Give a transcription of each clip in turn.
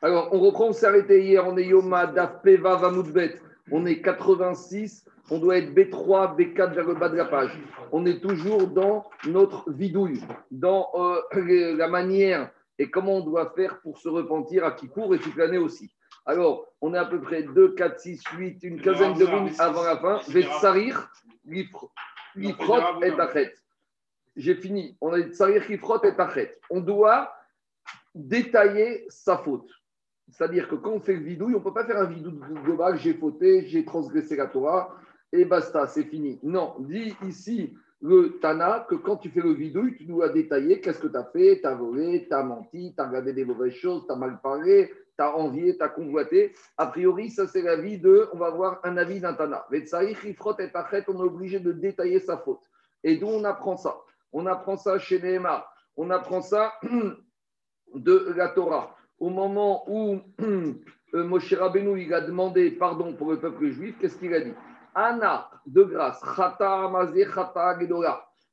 Alors, on reprend, on s'est arrêté hier, on est Yoma, Daf, Peva, Vamoudbet. On est 86, on doit être B3, B4 vers le bas de la page. On est toujours dans notre vidouille, dans euh, la manière et comment on doit faire pour se repentir à Kippour et toute l'année aussi. Alors, on est à peu près 2, 4, 6, 8, une quinzaine de minutes avant la fin. Vetsarir, Lifrot et Tachet. J'ai fini. On a dit Tsarir, Lifrot et Tachet. On doit détailler sa faute. C'est-à-dire que quand on fait le vidouille, on ne peut pas faire un vidouille global, j'ai fauté, j'ai transgressé la Torah, et basta, c'est fini. Non, dit ici le Tana que quand tu fais le vidouille, tu dois détailler qu'est-ce que tu as fait, tu as volé, tu as menti, tu as regardé des mauvaises choses, tu as mal parlé, tu as envié, tu as convoité. A priori, ça c'est l'avis de, on va voir un avis d'un Tana. on est obligé de détailler sa faute. Et d'où on apprend ça? On apprend ça chez Nehemar, on apprend ça de la Torah au moment où euh, Moshe Rabbeinu il a demandé pardon pour le peuple juif, qu'est-ce qu'il a dit? Anna, de grâce, chata chata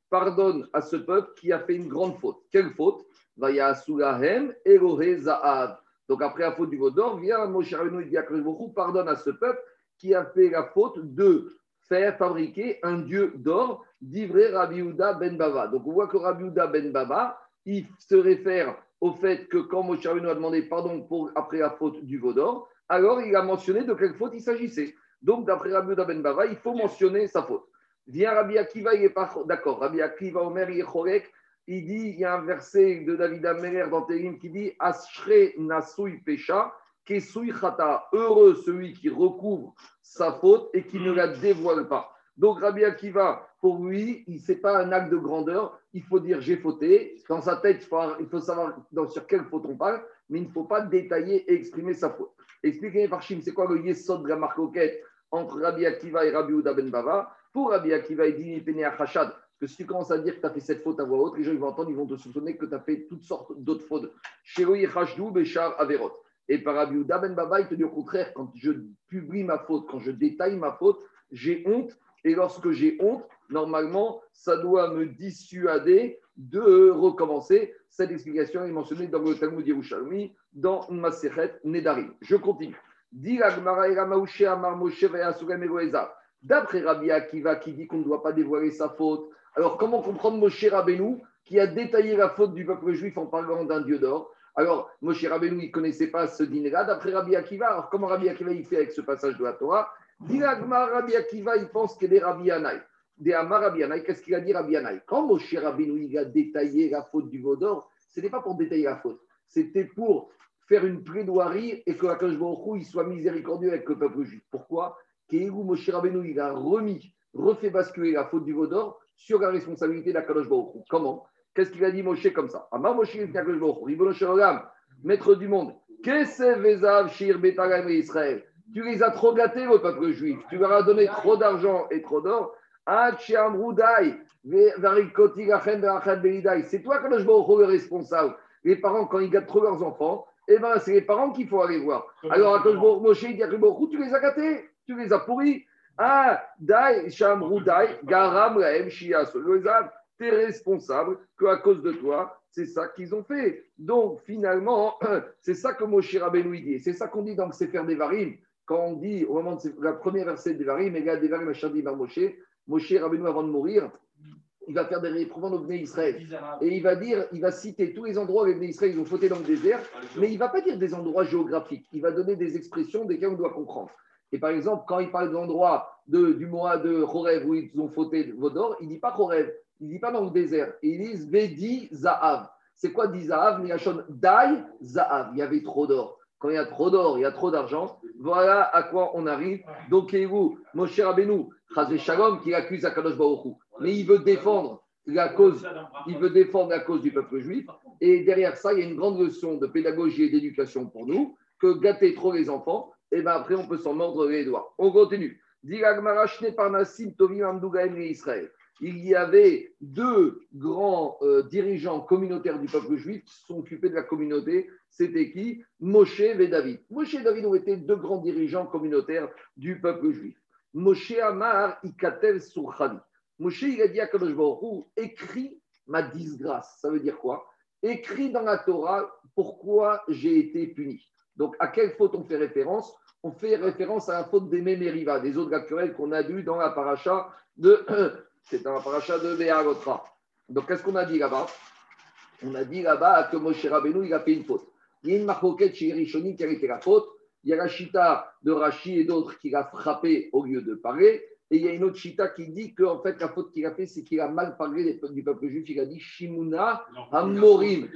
pardonne à ce peuple qui a fait une grande faute. Quelle faute? Vaya sulahem elohe za'ad. Donc après la faute du Vaudor, vient Moshe Rabbeinu il dit pardonne à ce peuple qui a fait la faute de faire fabriquer un dieu d'or d'Ivre Rabbi ben Baba. Donc on voit que Rabbi ben Baba, il se réfère au fait que quand Moshe Rabbeinu a demandé pardon pour, après la faute du Vaudor, alors il a mentionné de quelle faute il s'agissait. Donc, d'après Rabbi Ben Bava, il faut mentionner sa faute. Vient Rabbi Akiva, il n'est pas d'accord. Rabbi Akiva, Omer, il il dit, il y a un verset de David Améler dans Télim qui dit Ashre nasui pecha, kesui chata. Heureux celui qui recouvre sa faute et qui ne la dévoile pas. Donc Rabbi Akiva, pour lui, ce n'est pas un acte de grandeur. Il faut dire j'ai fauté. Dans sa tête, il faut, savoir sur quelle faute on parle, mais il ne faut pas détailler et exprimer sa faute. Expliquez par Chim, c'est quoi le yesod de la marcoquette entre Rabbi Akiva et Rabbi Ouda Ben Bava Pour Rabbi Akiva, il dit Pene Hachad. Que si tu commences à dire que tu as fait cette faute à voix haute, les gens ils vont entendre, ils vont te soupçonner que tu as fait toutes sortes d'autres fautes. Bechar Averot. Et par Rabbi Ouda Ben Bava, il te dit au contraire, quand je publie ma faute, quand je détaille ma faute, j'ai honte et lorsque j'ai honte, normalement, ça doit me dissuader de recommencer. Cette explication est mentionnée dans le Talmud Yerushalmi, dans Maseret Nedarim. Je continue. D'après Rabbi Akiva qui dit qu'on ne doit pas dévoiler sa faute, alors comment comprendre Moshe Rabbeinu qui a détaillé la faute du peuple juif en parlant d'un dieu d'or? Alors Moshe Rabbeinu, il ne connaissait pas ce dîner-là. D'après Rabbi Akiva, alors comment Rabbi Akiva il fait avec ce passage de la Torah? Diragma Rabbi Akiva, il pense qu'il est Rabbi Anaï. Rabbi Anaï, qu'est-ce qu'il a dit Rabbi Anaï Quand Moshe Rabbeinu il a détaillé la faute du Vaudor, ce n'était pas pour détailler la faute, c'était pour faire une plaidoirie et que Akash il soit miséricordieux avec le peuple juif. Pourquoi? Kéhou Moshe Rabbeinu il a remis, refait basculer la faute du Vaudor sur la responsabilité d'Akadosh Baruch Comment? Qu'est-ce qu'il a dit Moshe comme ça? Amar Moshe Akadosh Baruch maître du monde, qu'est-ce que Shir Israël tu les as trop gâtés, le peuple juif. Tu leur as donné trop d'argent et trop d'or. C'est toi, quand je le responsable. Les parents, quand ils gâtent trop leurs enfants, eh ben, c'est les parents qu'il faut aller voir. Alors, quand Moshe dit à tu les as gâtés, tu les as pourris. Ah, Dai, Shamrudai, Garam, Rahem, Shia, tu es responsable qu'à cause de toi, c'est ça qu'ils ont fait. Donc, finalement, c'est ça que Moshe Rabbeinu dit. C'est ça qu'on dit dans le Sefer Devarim quand on dit, au moment de la première verset des Varim, Mega Devarim Achadi Bar Moshe, Moshe Rabbeinu avant de mourir, il va faire des réprouvances au Bnei Israël. Et il va dire, il va citer tous les endroits où les Bnei Israël ont fauté dans le désert, mais il ne va pas dire des endroits géographiques. Il va donner des expressions desquelles on doit comprendre. Et par exemple, quand il parle d'endroits de, du mois de Horev où ils ont fauté Vodor, il ne dit pas Horev, il ne dit pas dans le désert. Il dit Vedi Zahav. C'est quoi dit Zahav? Dai Zahav. Il y avait trop d'or. Quand il y a trop d'or, il y a trop d'argent, voilà à quoi on arrive. Donc, vous, mon cher Abenou, Shalom, qui accuse Akadosh Baruchou, mais il veut défendre la cause, du peuple juif. Et derrière ça, il y a une grande leçon de pédagogie et d'éducation pour nous, que gâter trop les enfants, et bien après, on peut s'en mordre les doigts. On continue. Israël il y avait deux grands euh, dirigeants communautaires du peuple juif qui se sont occupés de la communauté. C'était qui? Moshe et David. Moshe et David ont été deux grands dirigeants communautaires du peuple juif. Moshe Amar Ikatel Surchani. Moshe, il a dit à Kadosh écris ma disgrâce. Ça veut dire quoi? Écris dans la Torah pourquoi j'ai été puni. Donc, à quelle faute on fait référence? On fait référence à la faute des Mémériva, des eaux naturelles qu'on a vues dans la paracha de. C'est dans la paracha de Béagotra. Donc, qu'est-ce qu'on a dit là-bas? On a dit là-bas que Moshe Rabbeinu, il a fait une faute. Il y a une marcoquette chez Rishoni qui a été la faute. Il y a la chita de Rashi et d'autres qui l'a frappé au lieu de parler. Et il y a une autre chita qui dit qu'en fait, la faute qu'il a fait, c'est qu'il a mal parlé du peuple juif. Il a dit Shimuna Amorim.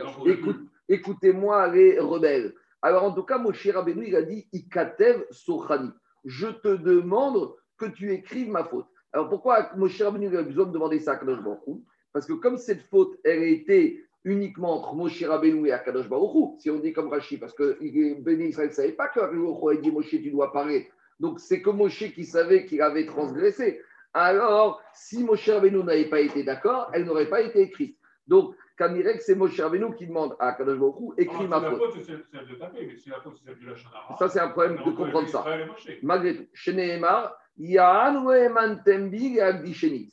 Écoutez-moi, les rebelles. Alors, en tout cas, Moshe Rabbeinu, il a dit Ikatev Sochani. Je te demande que tu écrives ma faute. Alors, pourquoi Moshe Rabbeinu a besoin de demander ça à Kadosh Baruch Parce que comme cette faute, elle été uniquement entre Moshe Rabbeinu et Akadosh Baruch si on dit comme Rashi, parce que Béni Israël ne savait pas que Baruch a dit Moshe, tu dois parler. Donc, c'est que Moshe qui savait qu'il avait transgressé. Alors, si Moshe Rabbeinu n'avait pas été d'accord, elle n'aurait pas été écrite. Donc, Kamirek, c'est Moshe Rabbeinu qui demande à Kadosh Baruch écris ma faute. faute, c'est celle de taper, mais si la faute, c'est celle du Lachonara. Ça, c'est un problème de comprendre ça. Malgré tout, chez Nehemar,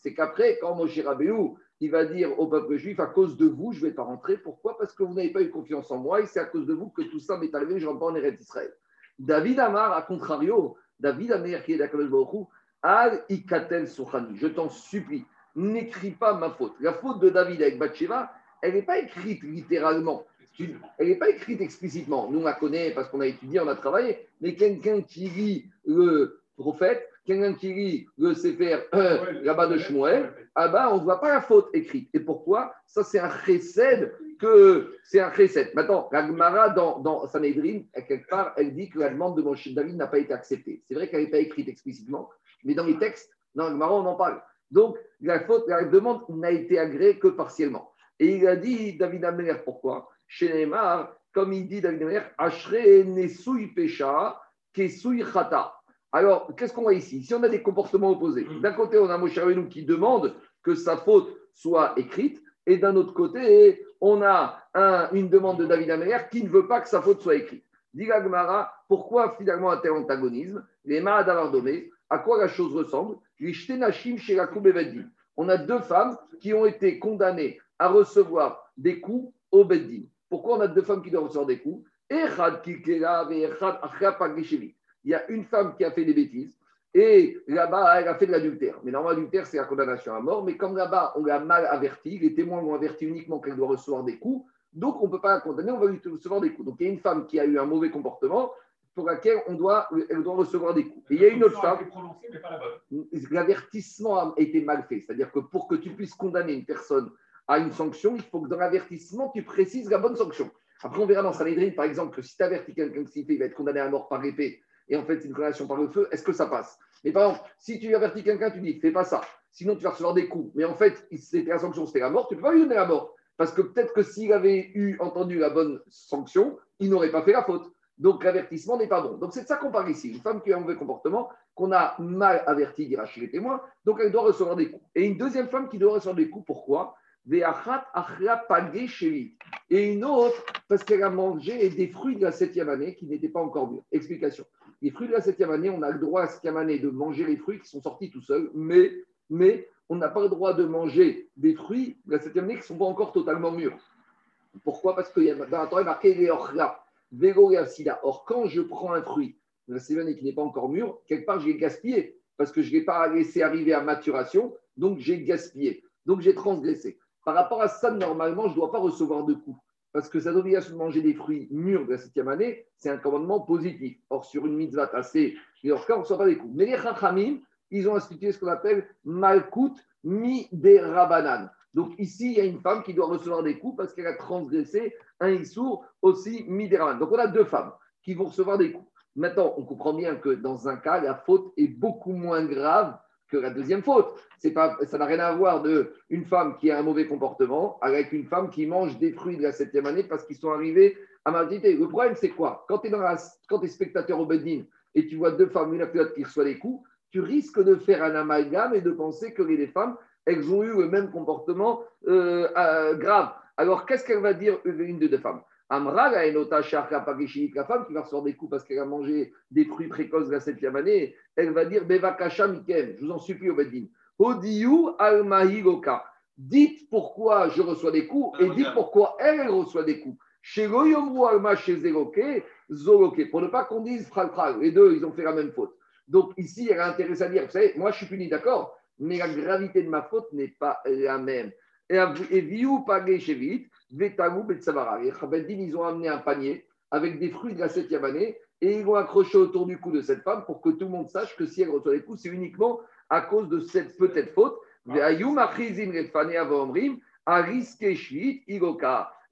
c'est qu'après, quand Moshe Rabbeinu, il va dire au peuple juif, à cause de vous, je ne vais pas rentrer. Pourquoi? Parce que vous n'avez pas eu confiance en moi et c'est à cause de vous que tout ça m'est arrivé, je rentre pas en Eretz Israël. David Amar, à contrario, David Amar, qui est d'Akadosh Baruch Al Ikatel Sochani, je t'en supplie, n'écris pas ma faute. La faute de David avec Bathsheba, elle n'est pas écrite littéralement. Elle n'est pas écrite explicitement. Nous, on la connaît parce qu'on a étudié, on a travaillé. Mais quelqu'un qui lit le prophète, quelqu'un qui lit le Sefer euh, là-bas de Shmuel, ah ben, on ne voit pas la faute écrite. Et pourquoi? Ça, c'est un chesed que c'est un chesed. Maintenant, la Gemara dans, dans Sanhedrin, quelque part, elle dit que la demande de Moshe David n'a pas été acceptée. C'est vrai qu'elle n'est pas écrite explicitement, mais dans les textes, dans la Gemara, on en parle. Donc, la faute, la demande n'a été agréée que partiellement. Et il a dit, David Amer, pourquoi? Chez Neymar, comme il dit David Amer, Ashre Nesui Pesha, Kesui Chata. Alors, qu'est-ce qu'on voit ici? Si on a des comportements opposés, d'un côté, on a Moshe Rabbeinu qui demande que sa faute soit écrite, et d'un autre côté, on a une demande de David Amer qui ne veut pas que sa faute soit écrite. Dit pourquoi finalement un tel antagonisme? Les Mahadavardomé, à quoi la chose ressemble? On a deux femmes qui ont été condamnées à recevoir des coups au Beddin. Pourquoi on a deux femmes qui doivent recevoir des coups? Il y a une femme qui a fait des bêtises et là-bas, elle a fait de l'adultère. Mais normalement, l'adultère, c'est la condamnation à mort. Mais comme là-bas, on l'a mal averti, les témoins l'ont averti uniquement qu'elle doit recevoir des coups, donc on ne peut pas la condamner, on va lui recevoir des coups. Donc il y a une femme qui a eu un mauvais comportement, pour laquelle on doit, elle doit recevoir des coups. Et il y a une autre femme. L'avertissement a été mal fait. C'est-à-dire que pour que tu puisses condamner une personne à une sanction, il faut que dans l'avertissement, tu précises la bonne sanction. Après, on verra dans Sanhedrin, par exemple, que si tu avertis quelqu'un qui fait, il va être condamné à mort par épée, et en fait, c'est une condamnation par le feu, est-ce que ça passe? Mais par exemple, si tu avertis quelqu'un, tu dis, fais pas ça, sinon tu vas recevoir des coups. Mais en fait, c'était la sanction, c'était la mort, tu ne peux pas lui donner la mort. Parce que peut-être que s'il avait eu entendu la bonne sanction, il n'aurait pas fait la faute. Donc l'avertissement n'est pas bon. Donc c'est de ça qu'on parle ici. Une femme qui a un mauvais comportement, qu'on a mal averti d'Irachi les témoins, donc elle doit recevoir des coups. Et une deuxième femme qui doit recevoir des coups, pourquoi? Et une autre, parce qu'elle a mangé des fruits de la septième année qui n'étaient pas encore mûrs. Explication. Les fruits de la septième année, on a le droit à septième année de manger les fruits qui sont sortis tout seuls, mais, on n'a pas le droit de manger des fruits de la septième année qui ne sont pas encore totalement mûrs. Pourquoi? Parce que dans la Torah, y a marqué les Or, quand je prends un fruit de la septième année qui n'est pas encore mûr, quelque part, je l'ai gaspillé parce que je ne l'ai pas laissé arriver à maturation, donc j'ai gaspillé. Donc j'ai transgressé. Par rapport à ça, normalement, je ne dois pas recevoir de coups. Parce que cette obligation de manger des fruits mûrs de la septième année, c'est un commandement positif. Or, sur une mitzvah assez, et cas, on ne reçoit pas des coups. Mais les chachamim, ils ont institué ce qu'on appelle malkout mi des rabanan. Donc ici, il y a une femme qui doit recevoir des coups parce qu'elle a transgressé un issour aussi mi des rabanan. Donc on a deux femmes qui vont recevoir des coups. Maintenant, on comprend bien que dans un cas, la faute est beaucoup moins grave que la deuxième faute. C'est ça n'a rien à voir de une femme qui a un mauvais comportement avec une femme qui mange des fruits de la septième année parce qu'ils sont arrivés à maturité. Le problème, c'est quoi? Quand tu es, es, spectateur au Bedin et tu vois deux femmes, une après l'autre, qui reçoivent des coups, tu risques de faire un amalgame et de penser que les femmes, elles ont eu le même comportement euh, euh, grave. Alors, qu'est-ce qu'elle va dire une de deux femmes? Amra, la la femme qui va recevoir des coups parce qu'elle a mangé des fruits précoces de la septième année, elle va dire Bevakasha Mikem, je vous en supplie au Bedin. Odiyu al Dites pourquoi je reçois des coups et dites pourquoi elle, reçoit des coups. Chez Goyomru alma chez Zoloké, pour ne pas qu'on dise Fral Fral. Les deux, ils ont fait la même faute. Donc ici, elle a intérêt à dire, vous savez, moi je suis puni, d'accord, mais la gravité de ma faute n'est pas la même. Et Viou Pagé Vetalou Betsavara. Les ils ont amené un panier avec des fruits de la septième année et ils l'ont accroché autour du cou de cette femme pour que tout le monde sache que si elle reçoit les coups, c'est uniquement à cause de cette peut-être faute.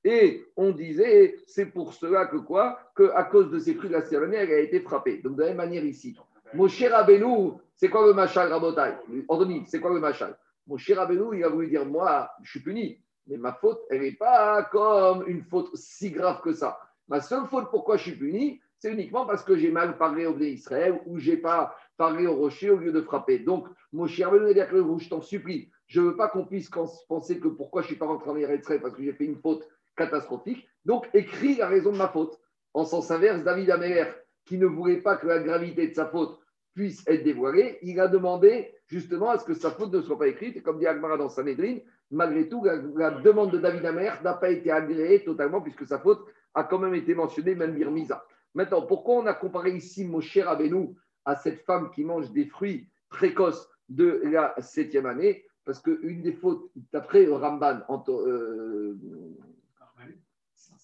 Et on disait, c'est pour cela que quoi? Qu'à cause de ces fruits de la septième année, elle a été frappée. Donc de la même manière ici. Mon cher Rabbeinu, c'est quoi le machal, Rabotai? Anthony, c'est quoi le machal? Mon cher Rabbeinu, il a voulu dire, moi, je suis puni. Mais ma faute, elle n'est pas comme une faute si grave que ça. Ma seule faute, pourquoi je suis puni, c'est uniquement parce que j'ai mal parlé au Israël ou j'ai pas parlé au rocher au lieu de frapper. Donc, mon cher vous, je t'en supplie, je ne veux pas qu'on puisse penser que pourquoi je ne suis pas rentré en Israël parce que j'ai fait une faute catastrophique. Donc, écris la raison de ma faute. En sens inverse, David Améler, qui ne voulait pas que la gravité de sa faute puisse être dévoilée, il a demandé justement à ce que sa faute ne soit pas écrite. Et comme dit Agmara dans Sanhedrin, malgré tout, la, demande de David Améler n'a pas été agréée totalement puisque sa faute a quand même été mentionnée, même Birmiza. Maintenant, pourquoi on a comparé ici Moshe Rabbeinu à cette femme qui mange des fruits précoces de la septième année? Parce qu'une des fautes, d'après Ramban, euh,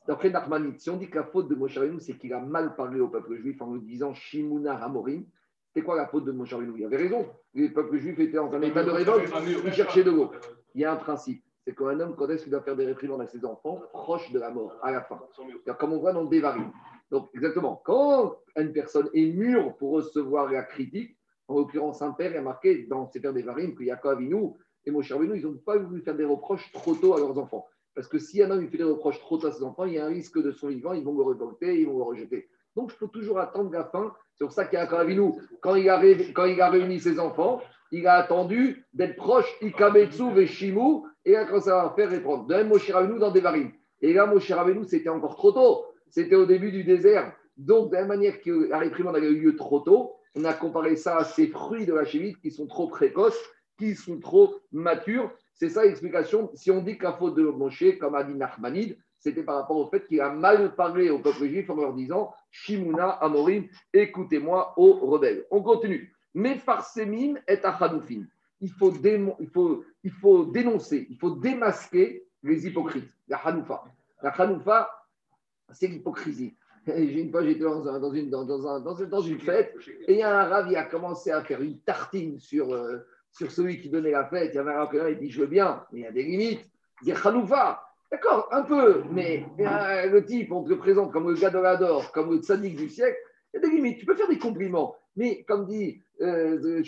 d'après Nachmanit, si on dit que la faute de Moshe Rabbeinu, c'est qu'il a mal parlé au peuple juif en lui disant Shimuna Hamorim, c'est quoi la faute de Moshe Il avait raison. Le peuple juif était en un état de révolte, il cherchait de l'eau. Il y a un principe c'est qu'un homme, quand est-ce qu'il doit faire des réprimandes à ses enfants Proche de la mort, à la fin. Comme on voit dans le Dévarim. Donc, exactement, quand une personne est mûre pour recevoir la critique, en l'occurrence, un père est marqué dans ses pères Dévarim que Yaakov Avinu et Moshe Rabbeinu, ils n'ont pas voulu faire des reproches trop tôt à leurs enfants. Parce que si un homme fait des reproches trop tôt à ses enfants, il y a un risque de son vivant, ils vont le révolter, ils vont le rejeter. Donc, je peux toujours attendre la fin. C'est pour ça qu'Yaakov Avinu, quand il, a, quand il a réuni ses enfants, il a attendu d'être proche Ikametsu Veshimu, et là, quand ça va faire répondre. De même, Moshe Rabbeinu dans Devarim. Et là, Moshe Rabbeinu, c'était encore trop tôt. C'était au début du désert. Donc, de la manière que la réprimande avait eu lieu trop tôt, on a comparé ça à ces fruits de la chimie qui sont trop précoces, qui sont trop matures. C'est ça l'explication. Si on dit que la faute de Moshe, comme a dit Nachmanide, c'était par rapport au fait qu'il a mal parlé au peuple juif en leur disant Shimuna Amorim, écoutez-moi aux rebelles. On continue. Mefarsemim et Achanoufim. Il faut, il, faut, il faut dénoncer, il faut démasquer les hypocrites. La Hanoufa. La Hanoufa, c'est l'hypocrisie. Une fois, j'étais dans, dans, une, dans, dans, dans, une fête et il y a un rave qui a commencé à faire une tartine sur, euh, sur celui qui donnait la fête. Il y avait un rave qui dit Je veux bien, mais il y a des limites. Il dit Hanoufa. D'accord, un peu, mais le type, on te le présente comme le gadol'ador, comme le tzaddik du siècle. Il y a des limites. Tu peux faire des compliments, mais comme dit euh,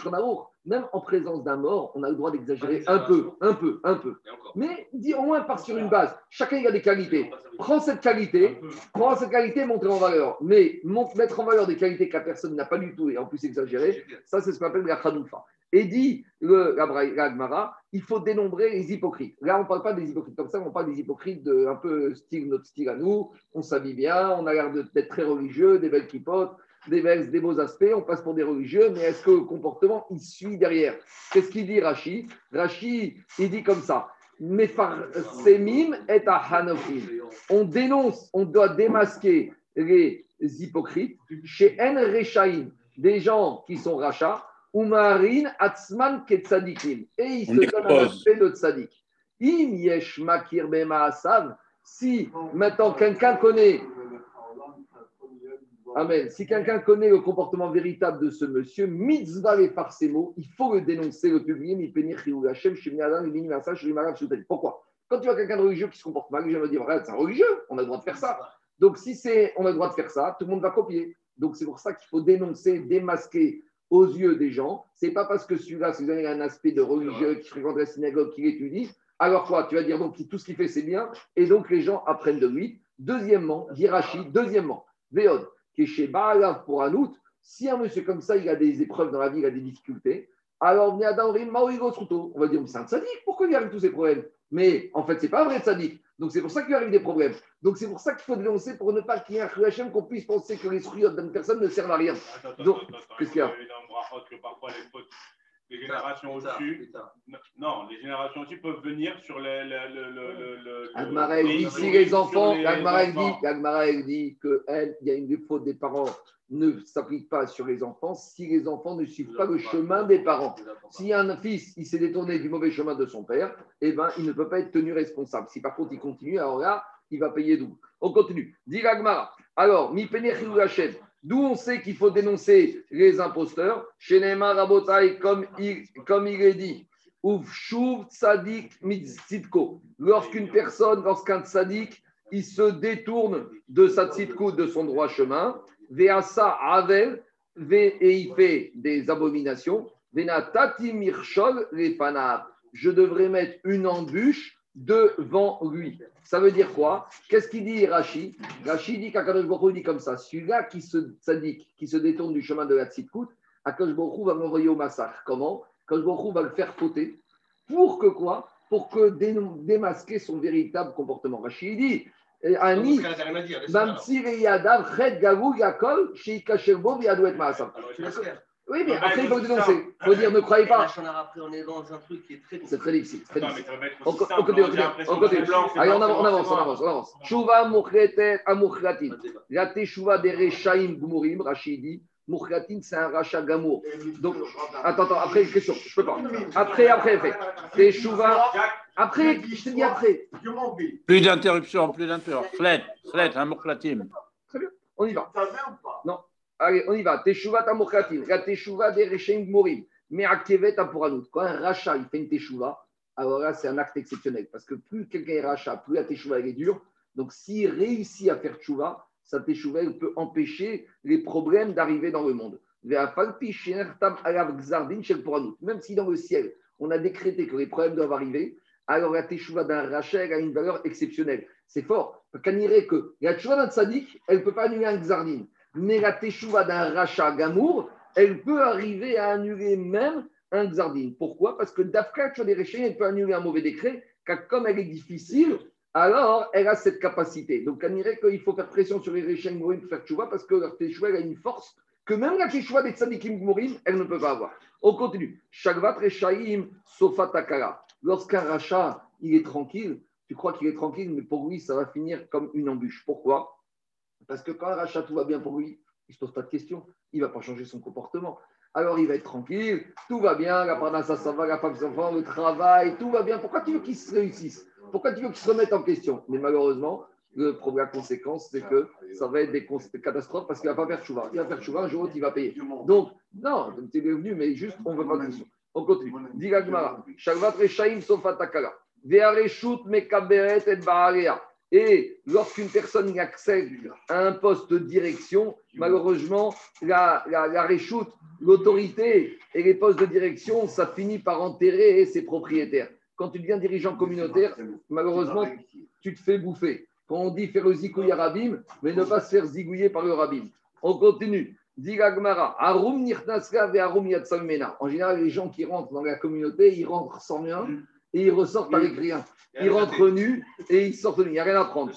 même en présence d'un mort, on a le droit d'exagérer un peu, un peu, un peu. Mais dis au moins part sur une base. Chacun a des qualités. Prends cette qualité, prends cette qualité, montre en valeur. Mais mettre en valeur des qualités que la personne n'a pas du tout et en plus exagérer, ça c'est ce qu'on appelle la khanoufa. Et dit le Gagmara, il faut dénombrer les hypocrites. Là, on ne parle pas des hypocrites comme ça, on parle des hypocrites de un peu style notre style à nous. On s'habille bien, on a l'air d'être très religieux, des belles kipotes des, des beaux aspects, on passe pour des religieux, mais est-ce que le comportement, il suit derrière? Qu'est-ce qu'il dit Rashi Rashi, il dit comme ça. Mefarsemim et Hanofim. On dénonce, on doit démasquer les hypocrites chez En Rechaim, des gens qui sont rachats, ou Marin Atzman Ketzadikim. Et ils se donnent un aspect de tzadik. Im Yesh Makir Si maintenant quelqu'un connaît Amen. Si quelqu'un connaît le comportement véritable de ce monsieur, mitzvah et par ces mots, il faut le dénoncer, le publier, Pourquoi? Quand tu vois quelqu'un de religieux qui se comporte mal, je me dire, c'est un religieux, on a le droit de faire ça. Donc si c'est, on a le droit de faire ça, tout le monde va copier. Donc c'est pour ça qu'il faut dénoncer, démasquer aux yeux des gens. C'est pas parce que celui-là, si vous avez un aspect de religieux qui fréquente la synagogue, qui l'étudie, alors quoi Tu vas dire donc tout ce qu'il fait c'est bien, et donc les gens apprennent de lui. Deuxièmement, Hirachi, deuxièmement, Véod qui est chez Baalav pour Anout, si un monsieur comme ça, il a des épreuves dans la vie, il a des difficultés, alors on va dire, c'est un sadique, pourquoi il arrive tous ces problèmes? Mais en fait, ce n'est pas un vrai sadique. Donc c'est pour ça qu'il arrive des problèmes. Donc c'est pour ça qu'il faut dénoncer pour ne pas qu'il y ait un Hachem qu'on puisse penser que les fruits d'une personne ne servent à rien. Donc, qu'est-ce qu'il y a? Les générations au-dessus. Non, les générations au-dessus peuvent venir sur le. le, le, le, Agmara, dit si les enfants, Agmara, dit, Agmara, dit qu'il y a une faute des parents ne s'applique pas sur les enfants si les enfants ne suivent pas le chemin des parents. Si un fils il s'est détourné du mauvais chemin de son père, eh ben, il ne peut pas être tenu responsable. Si par contre il continue, alors là, il va payer double. On continue. Dit Alors, mi. D'où on sait qu'il faut dénoncer les imposteurs. Chez Neymar Rabotai, comme il, comme il est dit. Tzadik. Lorsqu'une personne, lorsqu'un tzadik, il se détourne de sa tzitko, de son droit chemin, Veasa Avel, et il fait des abominations, Venatati Mirchol Je devrais mettre une embûche devant lui. Ça veut dire quoi? Qu'est-ce qu'il dit Rashi? Rashi dit qu'Akadosh Baruch dit comme ça celui-là qui se qui se détourne du chemin de la Tzitkout, Akadosh Baruch va m'envoyer au massacre. Comment? Akadosh Baruch va le faire fauter. Pour que quoi? Pour que démasquer son véritable comportement. Rashi dit Ani, Mamsir et Yadav, Chet, Gavou, Yakol, Sheikasherbo, Yadouet Maasam. Oui, mais après, il faut dénoncer. Il faut dire, ne croyez pas. Après, on est dans un truc qui est très C'est très difficile. Très difficile. On continue, on continue. Allez, on avance, on avance, on avance. Chouva Mouchretet Amouchratin. La Teshuva des Rechaim Gumurim, Rachidi. Mouchratin, c'est un rachat gamour. Donc, attends, attends, après, question, je peux pas. Après, après, fait. Teshuva. Après, je te dis après? Plus d'interruption, plus d'interruption. Flet, flet, un. Très bien, on y va. Non. Allez, on y va. Teshuva tamochatin. La teshuva des rechaim morim. Mais akevet apuranut. Quand un rachat, il fait une teshuva, alors là, c'est un acte exceptionnel. Parce que plus quelqu'un est rachat, plus la teshuva est dure. Donc, s'il réussit à faire teshuva, sa teshuva peut empêcher les problèmes d'arriver dans le monde. Même si dans le ciel, on a décrété que les problèmes doivent arriver, alors la teshuva d'un rachat a une valeur exceptionnelle. C'est fort. Qu'on dirait que la teshuva d'un tzaddik, elle ne peut pas annuler un xardin mais la teshuva d'un rachat gamour, elle peut arriver à annuler même un xardine. Pourquoi? Parce que Dafka sur des elle peut annuler un mauvais décret, car comme elle est difficile, alors elle a cette capacité. Donc, on dirait qu'il faut faire pression sur les Réchaim pour faire teshuva, parce que leur teshuva a une force que même la teshuva des tzadikim Gmorim, elle ne peut pas avoir. On continue. Shagvat Rechaim Sofatakara. Lorsqu'un rachat, il est tranquille, tu crois qu'il est tranquille, mais pour lui, ça va finir comme une embûche. Pourquoi? Parce que quand un rachat, tout va bien pour lui, il ne se pose pas de questions, il ne va pas changer son comportement. Alors il va être tranquille, tout va bien, la parnassa, ça va, la femme s'enfant, le travail, tout va bien. Pourquoi tu veux qu'il se réussisse? Pourquoi tu veux qu'il se remette en question? Mais malheureusement, le problème, conséquence, c'est que ça va être des catastrophes parce qu'il ne va pas faire chouva. Il va faire chouva, un jour, il va payer. Donc, non, tu es bienvenu, mais juste, on ne veut pas de question. On continue. Diga Gmara, Shagvat Rechaim Sofatakala, Veareshut Mekaberet et Baarea. Et lorsqu'une personne accède à un poste de direction, malheureusement, la, la, réchoute, l'autorité et les postes de direction, ça finit par enterrer ses propriétaires. Quand tu deviens dirigeant communautaire, malheureusement, tu te fais bouffer. Quand on dit faire le zigouille rabim, mais ne pas se faire zigouiller par le rabim. On continue. Arum En général, les gens qui rentrent dans la communauté, ils rentrent sans rien et ils ressortent avec rien. Ils rentrent nus et ils sortent nus. Il n'y a rien à prendre.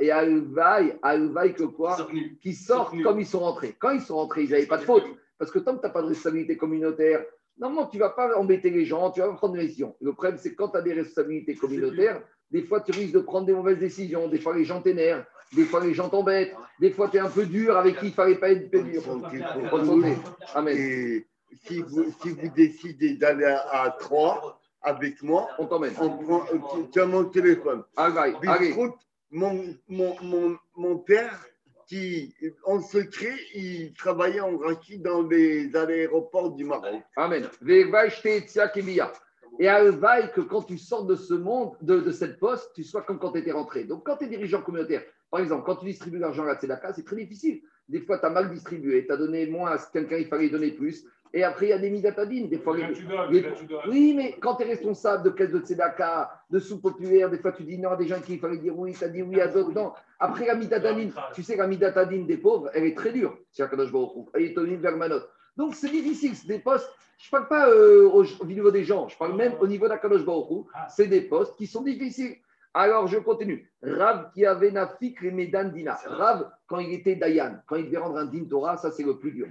Et Alvaï, Alvaï que quoi Qui sortent comme ils sont rentrés. Quand ils sont rentrés, ils n'avaient pas de faute. Parce que tant que tu n'as pas de responsabilité communautaire, normalement, tu ne vas pas embêter les gens, tu vas prendre des décisions. Le problème, c'est quand tu as des responsabilités communautaires, des fois, tu risques de prendre des mauvaises décisions. Des fois, les gens t'énervent. Des fois, les gens t'embêtent. Des fois, tu es un peu dur avec qui il ne fallait pas être dur. Amen si vous, si vous décidez d'aller à, 3 avec moi, on t'emmène. On prend, tu as mon téléphone. Allez, allez. Mon, mon, mon, mon, père, qui, en secret, il travaillait en rachis dans les aéroports du Maroc. Amen. Et veille que quand tu sors de ce monde, de, de cette poste, tu sois comme quand tu étais rentré. Donc, quand tu es dirigeant communautaire, par exemple, quand tu distribues l'argent à la Tzedaka, c'est très difficile. Des fois, tu as mal distribué, tu as donné moins à quelqu'un, il fallait donner plus. Et après, il y a des midatadines. Des fois, Oui, mais quand tu es responsable de caisse de tzedaka, de sous populaire, des fois tu dis non à des gens qui il fallait dire oui, tu as dit oui à d'autres non. Après, la midatadine, tu sais, la midatadine des pauvres, elle est très dure. C'est Elle est Donc, c'est difficile. C'est des postes. Je ne parle pas euh, au, niveau des gens, je parle même au niveau d'Akadosh Baruch C'est des postes qui sont difficiles. Alors, je continue. Rav qui avait nafik les Medan Dina. Rav, quand il était Dayan, quand il devait rendre un din Torah, ça c'est le plus dur.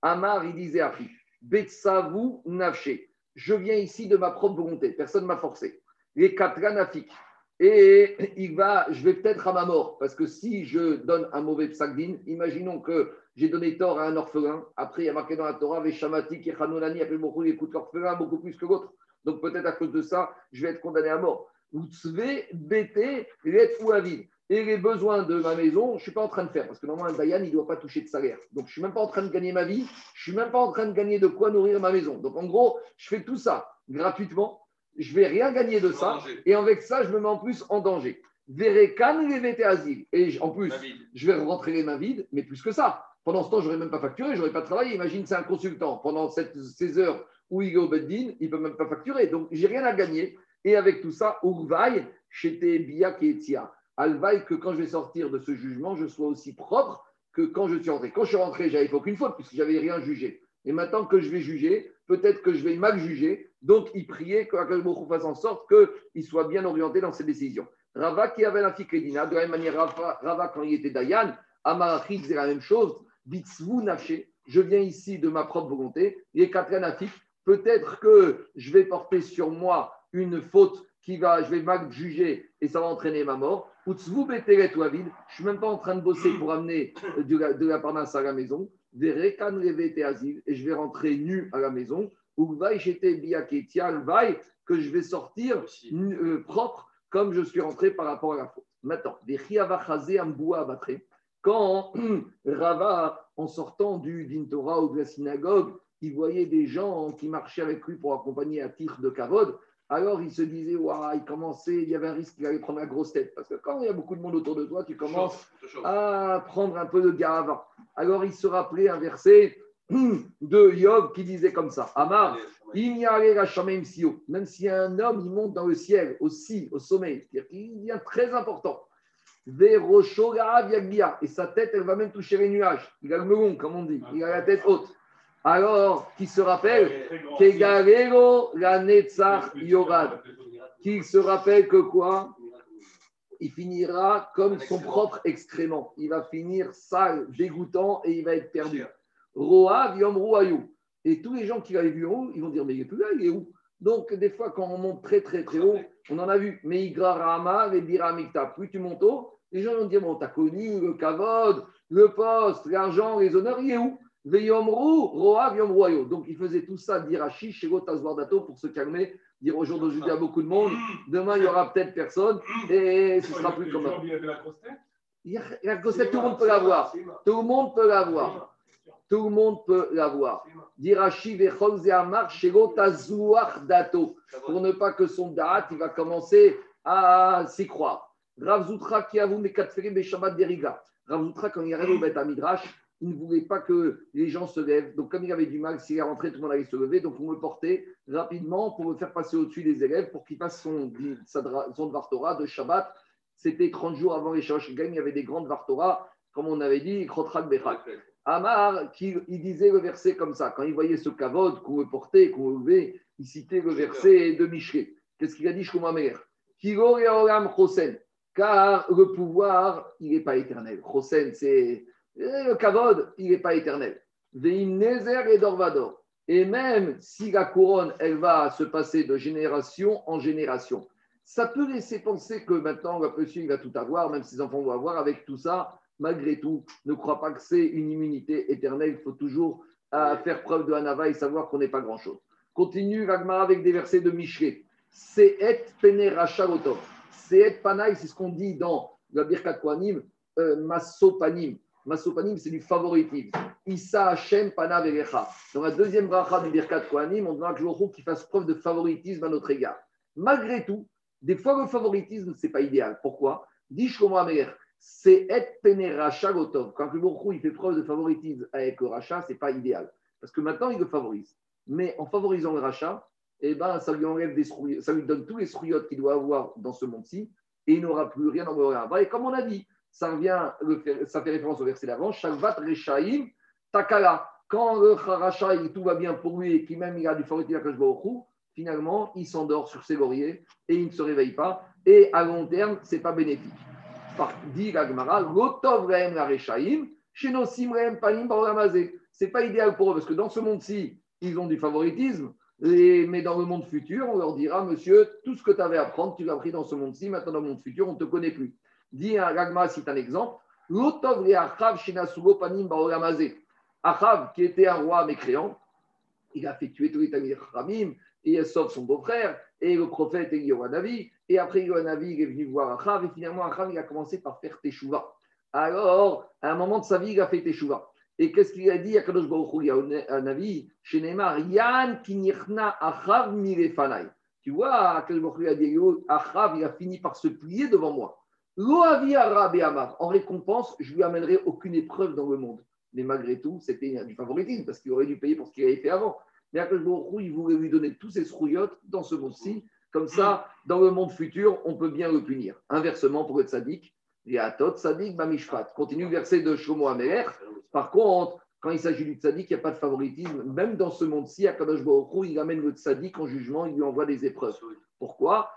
Amar, il disait à Betsavu Nafshe. Je viens ici de ma propre volonté, personne ne m'a forcé. Les Katranafik. Et il va, je vais peut-être à ma mort, parce que si je donne un mauvais psagdin, imaginons que j'ai donné tort à un orphelin, après il y a marqué dans la Torah, Veshamati, Kechanonani, après beaucoup, écoute l'orphelin beaucoup plus que l'autre. Donc peut-être à cause de ça, je vais être condamné à mort. Utsve, Bete, Let ou Avid. Et les besoins de ma maison, je ne suis pas en train de faire, parce que normalement, un Dayan, il ne doit pas toucher de salaire. Donc, je ne suis même pas en train de gagner ma vie, je ne suis même pas en train de gagner de quoi nourrir ma maison. Donc, en gros, je fais tout ça gratuitement, je ne vais rien gagner de ça, et avec ça, je me mets en plus en danger. Verekan les asile. Et en plus, je vais rentrer les mains vides, mais plus que ça. Pendant ce temps, je n'aurais même pas facturé, je n'aurais pas travaillé. Imagine, c'est un consultant. Pendant cette, ces heures où il est au Beddin, il ne peut même pas facturer. Donc, j'ai rien à gagner. Et avec tout ça, Urvaï, j'étais Biak et Etia Alvaï, que quand je vais sortir de ce jugement, je sois aussi propre que quand je suis rentré. Quand je suis rentré, j'avais aucune faute puisque j'avais rien jugé. Et maintenant que je vais juger, peut-être que je vais mal juger. Donc, il priait que Akashboko fasse en sorte qu'il soit bien orienté dans ses décisions. Rava qui avait la Kedina, de la même manière, Rava, quand il était Dayan, Amarachi disait la même chose. Bitsvu Naché, je viens ici de ma propre volonté. Et Katranafik, peut-être que je vais porter sur moi une faute qui va, je vais mal juger et ça va entraîner ma mort. Je ne suis même pas en train de bosser pour amener de la, de la parnasse à la maison. Et je vais rentrer nu à la maison. Que je vais sortir euh, propre comme je suis rentré par rapport à la faute. Maintenant, quand Rava, en sortant du Dintora ou de la synagogue, il voyait des gens qui marchaient avec lui pour accompagner à titre de Kavod, alors il se disait, waouh, il commençait, il y avait un risque qu'il allait prendre la grosse tête. Parce que quand il y a beaucoup de monde autour de toi, tu commences à prendre un peu de gave. Alors il se rappelait un verset de Yov qui disait comme ça Amar, même s'il y a un homme, il monte dans le ciel, aussi, au sommet, c'est-à-dire qu'il devient très important. Et sa tête, elle va même toucher les nuages. Il a le melon, comme on dit. Il a la tête haute. Alors, qui se rappelle Kegarero la Yorad. Qui se rappelle que quoi? Il finira comme son propre excrément. Il va finir sale, dégoûtant et il va être perdu. Roa Yom Et tous les gens qui l'avaient vu en haut, ils vont dire Mais il est plus là, il est où? Donc, des fois, quand on monte très, très, très haut, on en a vu. Mais Igra Rama, Biramikta. Plus tu montes haut, les gens vont dire Bon, t'as connu le Kavod, le poste, l'argent, les honneurs, il est où? Donc il faisait tout ça, dire à chez Dato pour se calmer, dire aujourd'hui il y a beaucoup de monde, demain il y aura peut-être personne et ce sera plus comme ça. La grosse tout le monde peut l'avoir. Tout le monde peut l'avoir. Tout le monde peut l'avoir. Dirachi dato. Pour ne pas que son date, il va commencer à s'y croire. Rav Zoutra qui a vous mes quatre Shabbat deriga. Rav Zoutra, quand il arrive au Beth Midrash, il ne voulait pas que les gens se lèvent. Donc, comme il avait du mal, s'il est rentré, tout le monde allait se lever. Donc, on le portait rapidement pour le faire passer au-dessus des élèves pour qu'il fasse son, son Vartora de Shabbat. C'était 30 jours avant les Shalosh Il y avait des grandes Vartora, comme on avait dit, Krotrak Bechak. Amar, il disait le verset comme ça. Quand il voyait ce kavod qu'on le portait, qu'on le levait, il citait le verset de Michelet. Qu'est-ce qu'il a dit Shkomamer Car le pouvoir, il n'est pas éternel. Chosen, c'est le kavod, il n'est pas éternel. et d'orvador. Et même si la couronne, elle va se passer de génération en génération, ça peut laisser penser que maintenant, monsieur, il va tout avoir, même ses enfants vont avoir. Avec tout ça, malgré tout, ne crois pas que c'est une immunité éternelle. Il faut toujours euh, faire preuve de Hanava et savoir qu'on n'est pas grand-chose. Continue Ragmar avec des versets de Michelet. C'est et pene C'est et panaï, c'est ce qu'on dit dans la Birkat Kohanim, euh, Masopanim. Masopanim, c'est du favoritisme. Issa Hashem Pana Dans la deuxième bracha du Birkat Kohanim, on demande à qu'il fasse preuve de favoritisme à notre égard. Malgré tout, des fois, le favoritisme, ce n'est pas idéal. Pourquoi? Dis Amer, c'est et pene racha gotov. Quand le il fait preuve de favoritisme avec le rachat, ce n'est pas idéal. Parce que maintenant, il le favorise. Mais en favorisant le rachat, eh ben, ça lui enlève des ça lui donne tous les srouillottes qu'il doit avoir dans ce monde-ci et il n'aura plus rien dans le Et comme on a dit, ça, revient, ça fait référence au verset d'avant, Shalvat Rechaim Takala. Quand le Harasha, tout va bien pour lui et qu'il même il a du favoritisme à finalement, il s'endort sur ses lauriers et il ne se réveille pas. Et à long terme, ce n'est pas bénéfique. Par, dit Gagmara, Lotov Rehem la Rechaim, Shenosim Rehem Panim Ce n'est pas idéal pour eux parce que dans ce monde-ci, ils ont du favoritisme. Et- mais dans le monde futur, on leur dira, monsieur, tout ce que tu avais à prendre, tu l'as pris dans ce monde-ci, maintenant dans le monde futur, on ne te connaît plus. Dit Ragma, c'est un exemple. L'otov le Achav shenasugo panim baolamazé. Achav, qui était un roi mécréant, il a fait tuer tous les Tamir Ramim, et sauf son beau-frère, et le prophète Eliyahu Et après Eliyahu il est venu voir Achav, et finalement Achav, il a commencé par faire Teshuvah. Alors, à un moment de sa vie, il a fait Teshuvah. Et qu'est-ce qu'il a dit à Kadosh Baruch Hu, il y a un avis, chez Neymar, Yann kinirna Achav mirefanai. Tu vois, Kadosh Baruch Hu a dit, Achav, il a fini par se plier devant moi. En récompense, je lui amènerai aucune épreuve dans le monde. Mais malgré tout, c'était du favoritisme, parce qu'il aurait dû payer pour ce qu'il avait fait avant. Mais Hu, il voulait lui donner tous ses srouillottes dans ce monde-ci. Comme ça, dans le monde futur, on peut bien le punir. Inversement, pour le tzaddik, il y a Tot tzaddik bamishpat. Continue le verset de Shlomo Améler. Par contre, quand il s'agit du tzaddik, il n'y a pas de favoritisme. Même dans ce monde-ci, Akadosh il amène le tzaddik en jugement, il lui envoie des épreuves. Pourquoi?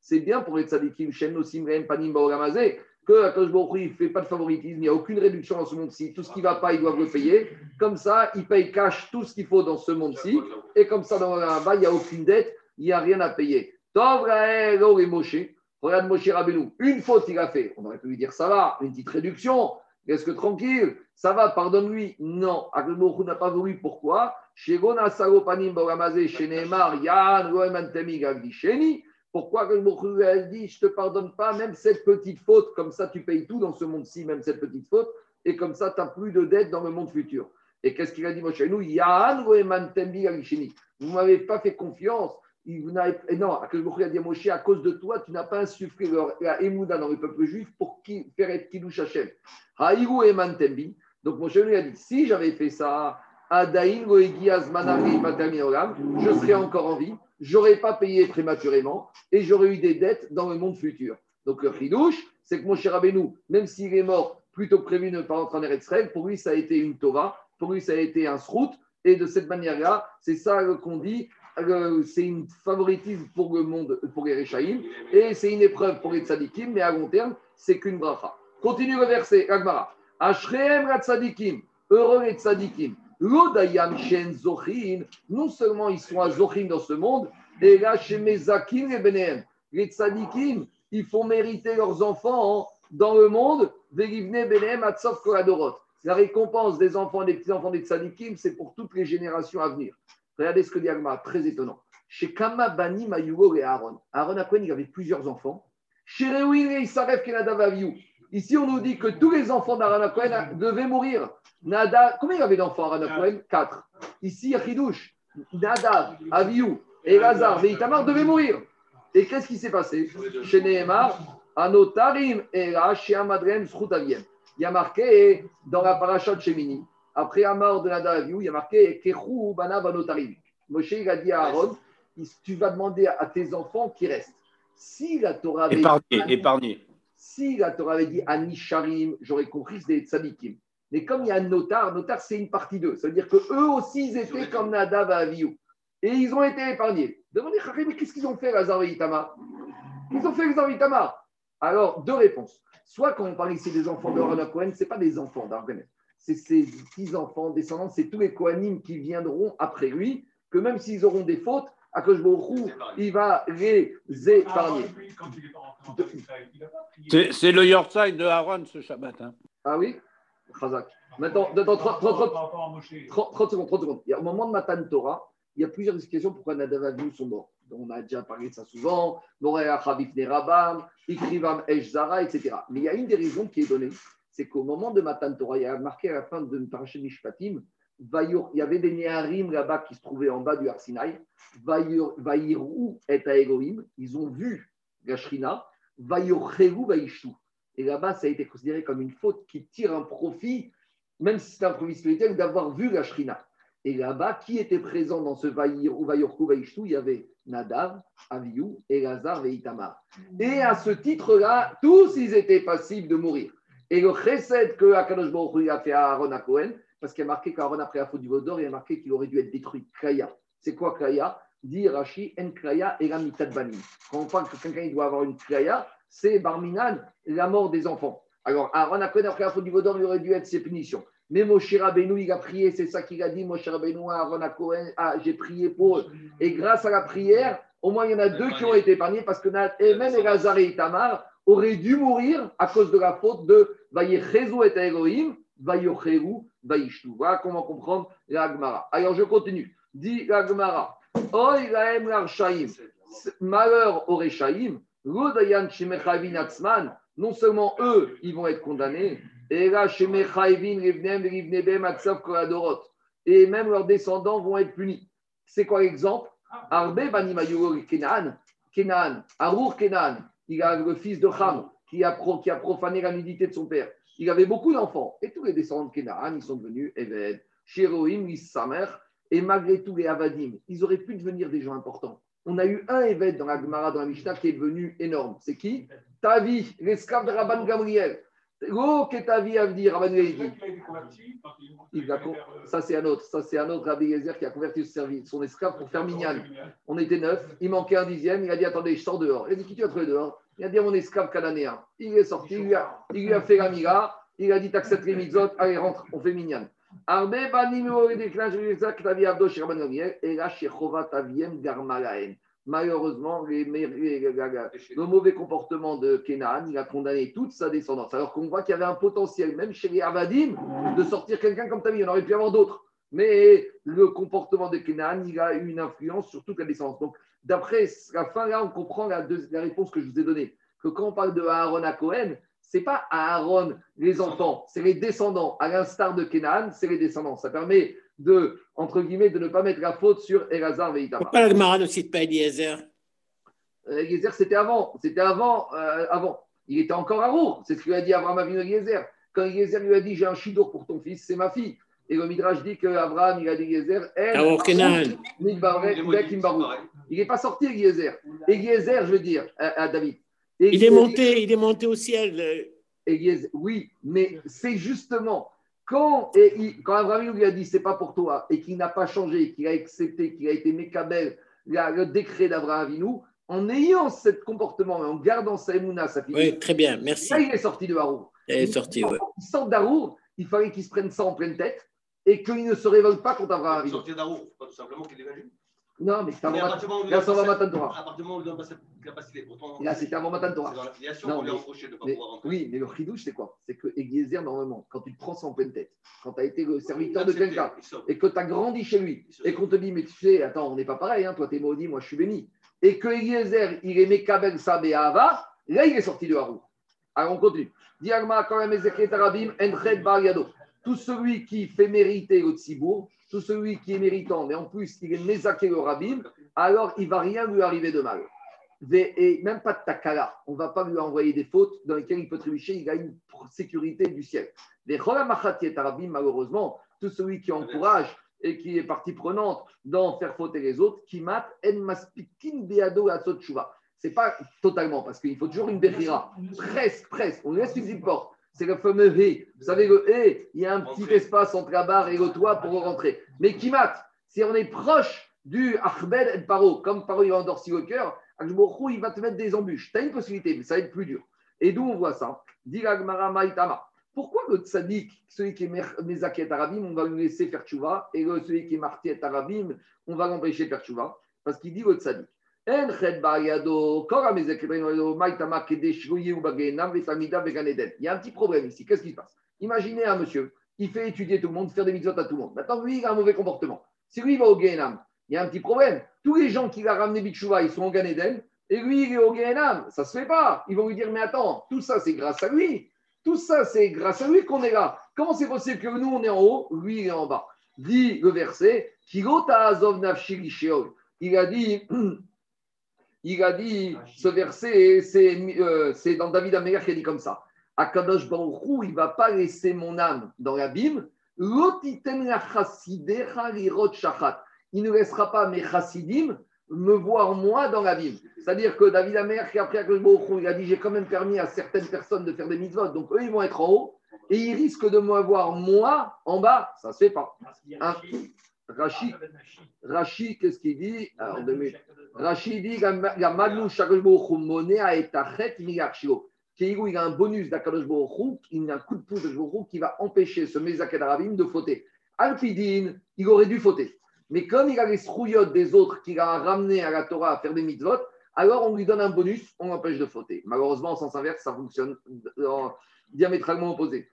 C'est bien pour les tzaddikim, Shem, Nosim, Panim, Baoramazé, que Akadosh Baruch ne fait pas de favoritisme, il n'y a aucune réduction dans ce monde-ci. Tout ce qui ne va pas, ils doivent le payer. Comme ça, ils payent cash tout ce qu'il faut dans ce monde-ci. Et comme ça, dans le bas, il n'y a aucune dette, il n'y a rien à payer. Tov, et Moshe. Regarde Moshe Rabbeinu, une faute il a fait. On aurait pu lui dire ça va, une petite réduction. Est-ce que tranquille, ça va, pardonne-lui Non, Hu n'a pas voulu. Pourquoi? Pourquoi Hu a dit Je ne te pardonne pas même cette petite faute, comme ça tu payes tout dans ce monde-ci, même cette petite faute, et comme ça tu n'as plus de dette dans le monde futur. Et qu'est-ce qu'il a dit Moshe nous. Vous ne m'avez pas fait confiance. Vous et non, Baruch Hu a dit à Moshe, à cause de toi, tu n'as pas insufflé leur- la émouda dans le peuple juif pour qui, faire être Kiddush Hashem. Haïru Eman Tembi. Donc Moshe lui a dit, si j'avais fait ça, Adaïn Matami Olam, je serais encore en vie, j'aurais pas payé prématurément et j'aurais eu des dettes dans le monde futur. Donc le Chidouche, c'est que Moshe Rabbeinu, même s'il est mort plutôt prévu de ne pas rentrer en Eretz pour lui ça a été une Torah, pour lui ça a été un srout, et de cette manière-là, c'est ça qu'on dit, c'est une favoritisme pour le monde, pour les Réchaïm, et c'est une épreuve pour les tzadikim, mais à long terme, c'est qu'une bracha. Continue le verset, Agmara. Ashreem la tzadikim, heureux les tzadikim. L'odayam shen zochin, non seulement ils sont à zochin dans ce monde, et là chez Mezakim et Benehem. Les tzadikim, ils font mériter leurs enfants dans le monde, Velivne Benehem Atzov Koradorot. La récompense des enfants, des petits-enfants des tzadikim, c'est pour toutes les générations à venir. Regardez ce que dit Agmara, très étonnant. Chez Kama Bani Mayugo et Aaron. Aaron Akohen, il avait plusieurs enfants. Chez Reuin et Isaref Kenadav Aviou. Ici, on nous dit que tous les enfants d'Aaron Akohen devaient mourir. Nada, combien il y avait d'enfants Aaron Akohen? Quatre. Ici, à Chidouche, Nadav, Aviou et Lazar et Itamar devaient mourir. Et qu'est-ce qui s'est passé? Chez Nehemar, Anotarim et là, chez Amadrem Sroutaviem. Il y a marqué dans la paracha de Shemini, après la mort de Nadav Aviou, il y a marqué Kechu Banav Anotarim. Moshe il a dit à Aaron tu vas demander à tes enfants qui restent. Si la Torah avait Épargné, épargné. si la Torah avait dit Anisharim, j'aurais compris c'est des tzadikim. Mais comme il y a un notar, notar c'est une partie d'eux. Ça veut dire que eux aussi ils étaient comme Nadav à Aviou. Et ils ont été épargnés. Demandez, mais qu'est-ce qu'ils ont fait, Lazar et Itamar Ils ont fait Lazar et Itamar. Alors, deux réponses. Soit quand on parle ici des enfants de Aaron Cohen, ce n'est pas des enfants d'Argonet. C'est ses petits-enfants, descendants, c'est tous les Kohanim qui viendront après lui, que même s'ils auront des fautes, Akash Baruch il va les épargner. Quand il est pas rentré en Israël, il a pas prié. C'est le Yorkshire de Aaron ce Shabbat. hein. Ah oui? Chazak. Maintenant, dans 30, 30, 30, Par rapport à Moshe. 30, 30 secondes, 30 secondes. Il y a, au moment de Matan Torah, il y a plusieurs explications pourquoi Nadav et Avihu sont morts. On a déjà parlé de ça souvent. Moréa Chabif Nerabam, Ikrivam Esh Zara, etc. Mais il y a une des raisons qui est donnée, c'est qu'au moment de Matan Torah, il y a marqué à la fin de Parashat Mishpatim, il y avait des Néharim là-bas qui se trouvaient en bas du Arsinaï. Vaïrou et Elohim, ils ont vu la Shrina. Vayorchelu Vaishtu. Et là-bas, ça a été considéré comme une faute qui tire un profit, même si c'est un profit spirituel, d'avoir vu la Shrina. Et là-bas, qui était présent dans ce Vaïr ou Vayorchelu Vaishtu Il y avait Nadav, Aviou, Elazar et Itamar. Et à ce titre-là, tous ils étaient passibles de mourir. Et le chesed que Akadosh Baruch a fait à Aaron à Cohen, parce qu'il a marqué qu'Aaron, après la faute du Vaudor, il a marqué qu'il aurait dû être détruit. Kraya. C'est quoi Kraya? Dit Rashi, En Kraya et la mitad banim. Quand on parle que quelqu'un doit avoir une Kraya, c'est Barminan, la mort des enfants. Alors, Aaron à Cohen, après la faute du Vaudor, il aurait dû être ses punitions. Mais Moshe Rabbeinu, il a prié, c'est ça qu'il a dit, Moshe Rabbeinu Aaron à Cohen, ah, j'ai prié pour eux. Et grâce à la prière, au moins il y en a deux qui ont été épargnés parce que et même Elazar et Itamar auraient dû mourir à cause de la faute de Vayechezu et Elohim, Vayocheru, Vayishtu. Voilà comment comprendre la Gemara. Alors je continue. Dit la Gemara, Oy laem l'arshaim, malheur aux Rechaïm, Lodayan Shemechavin Atzman, non seulement eux, ils vont être condamnés, et là, Shemechavin Rivnem Rivnebem Atsav Koladorot, et même leurs descendants vont être punis. C'est quoi l'exemple? Arbe Banimayuro Kenan, Kenan, Arour Kenan, il a le fils de Ham qui a, profané la nudité de son père. Il avait beaucoup d'enfants. Et tous les descendants de Kenan, ils sont devenus Eved, Sheroim, Issamer, et malgré tout les Avadim, ils auraient pu devenir des gens importants. On a eu un Eved dans la Gemara, dans la Mishnah, qui est devenu énorme. C'est qui? Tavi, l'esclave de Rabban Gamriel. Oh, dit. Il Ça, c'est un autre. Ça, c'est un autre Rabbi Yezer qui a converti son esclave pour faire minyan. On était neuf, il manquait un dixième, il a dit Attendez, je sors dehors. Il a dit Qui tu as trouvé dehors? Il a dit Mon esclave cananéen. Il est sorti, il lui a, il lui a fait la mira, il a dit T'acceptes les mitzvot, allez, rentre, on fait. Arbe banim et déclin, je lui ai Avdo là, Taviem Garmalaen. Malheureusement, les, les- le mauvais comportement de Kenan, il a condamné toute sa descendance. Alors qu'on voit qu'il y avait un potentiel, même chez les Avadim, de sortir quelqu'un comme Tavi. Il y en aurait pu avoir d'autres. Mais le comportement de Kenan, il a eu une influence sur toute la descendance. Donc, d'après la fin, là, on comprend la, deux- la réponse que je vous ai donnée. Que quand on parle de Aaron à Cohen, c'est pas Aaron les enfants, c'est les descendants. À l'instar de Kenan, c'est les descendants. Ça permet de, entre guillemets, de ne pas mettre la faute sur Elazar et Itamar. Pourquoi la Gemara ne cite pas Eliezer? Eliezer, c'était avant. C'était avant, euh, avant. Il était encore à Rour. C'est ce qu'il a dit Abraham Avinu Eliezer. Quand Eliezer lui a dit J'ai un chidour pour ton fils, c'est ma fille. Et le Midrash dit qu'Abraham, il a dit Eliezer Elle, il n'est pas sorti, Eliezer. Eliezer, je veux dire, à, à David. Il est monté, il est monté au ciel. euh, Eliezer, oui, mais c'est justement quand, et il- quand Abraham lui a dit c'est pas pour toi et qu'il n'a pas changé, qu'il a accepté, qu'il a été mécabel, le décret d'Abraham Avinu, en ayant ce comportement, en gardant sa émouna, sa fille, Oui, très bien, merci. là il est sorti de Harour. Il est sorti, ouais. Pour qu'il sorte d'Harour, il fallait qu'il se prenne ça en pleine tête et qu'il ne se révolte pas contre Abraham Avinu. Sortir d'Arour, pas tout simplement qu'il est venu. Non, mais avant, là, c'est avant Matan Torah. à partir du moment où il donne pas cette capacité, pourtant, Là, c'était avant Matan c'est Torah. dans la filiation Non, qu'on lui a mais- reproché de ne pas Mais- pouvoir rentrer. oui, mais le chidouche, c'est quoi? C'est que Eliezer, normalement, quand tu te prends ça en pleine tête, quand tu as été le serviteur de quelqu'un, et que tu as grandi chez lui, et qu'on te dit, mais tu sais, attends, on n'est pas pareil, hein, toi tu es maudit, moi je suis béni, et que Eliezer, il est Mekabel Sabé Ava, là il est sorti de Harou. Alors on continue. Diagma quand même Tarabim, Enched Bar. Tout celui qui fait mériter le Tzibour, tout celui qui est méritant, mais en plus il est Mezaké le Rabim, alors il va rien lui arriver de mal. Et même pas de takala, on ne va pas lui envoyer des fautes dans lesquelles il peut trébucher, il a une sécurité du ciel. Des Cholamachati Tarabim, malheureusement, tout celui qui encourage et qui est partie prenante d'en faire fauter les autres, qui mat en maspikin beado tshuva. C'est pas totalement, parce qu'il faut toujours une bechira. Presque, presque. On laisse une petite porte. C'est le fameux V. Vous savez, le E, il y a un petit espace entre la barre et le toit pour rentrer. Mais qui mat, si on est proche du Ahmed et Paro, comme Paro il a endorci le cœur, il va te mettre des embûches. Tu as une possibilité, mais ça va être plus dur. Et d'où on voit ça Maïtama. Pourquoi le tzaddik, celui qui est Mezaket Arabim, on va lui laisser faire tchouva, et le, celui qui est Martiet Arabim, on va l'empêcher de faire tchouva? Parce qu'il dit le tzaddik. Il y a un petit problème ici. Qu'est-ce qui se passe? Imaginez un monsieur, il fait étudier tout le monde, faire des mitzvot à tout le monde. Maintenant, lui, il a un mauvais comportement. Si lui, il va au Gehenam, il y a un petit problème. Tous les gens qu'il a ramenés Bichouva, ils sont au Gan Eden, et lui, il est au Gehenam. Ça se fait pas. Ils vont lui dire, mais attends, tout ça, c'est grâce à lui. Tout ça, c'est grâce à lui qu'on est là. Comment c'est possible que nous, on est en haut, lui, il est en bas? Dit le verset. Il a dit, il a dit, ce verset, c'est euh, c'est dans David Améler qui a dit comme ça. Akadosh Baruch Hu, il ne va pas laisser mon âme dans l'abîme. Il ne laissera pas mes chassidim me voir moi dans l'abîme. C'est-à-dire que David Améler, qui a pris Akadosh Baruch Hu, il a dit j'ai quand même permis à certaines personnes de faire des mitzvot. Donc eux, ils vont être en haut et ils risquent de me voir moi en bas. Ça ne se fait pas. Hein Rachid, Rachid qu'est-ce qu'il dit? Alors. Rachid dit tachet migarchio. Kéhigou, il a un bonus d'Akadosh il a un coup de pouce de qui va empêcher ce Mezaked Aravim de fauter. Alpidine, il aurait dû fauter. Mais comme il a les strouillottes des autres qu'il a ramené à la Torah à faire des mitzvot, alors on lui donne un bonus, on l'empêche de fauter. Malheureusement, en sens inverse, ça fonctionne en- diamétralement opposé.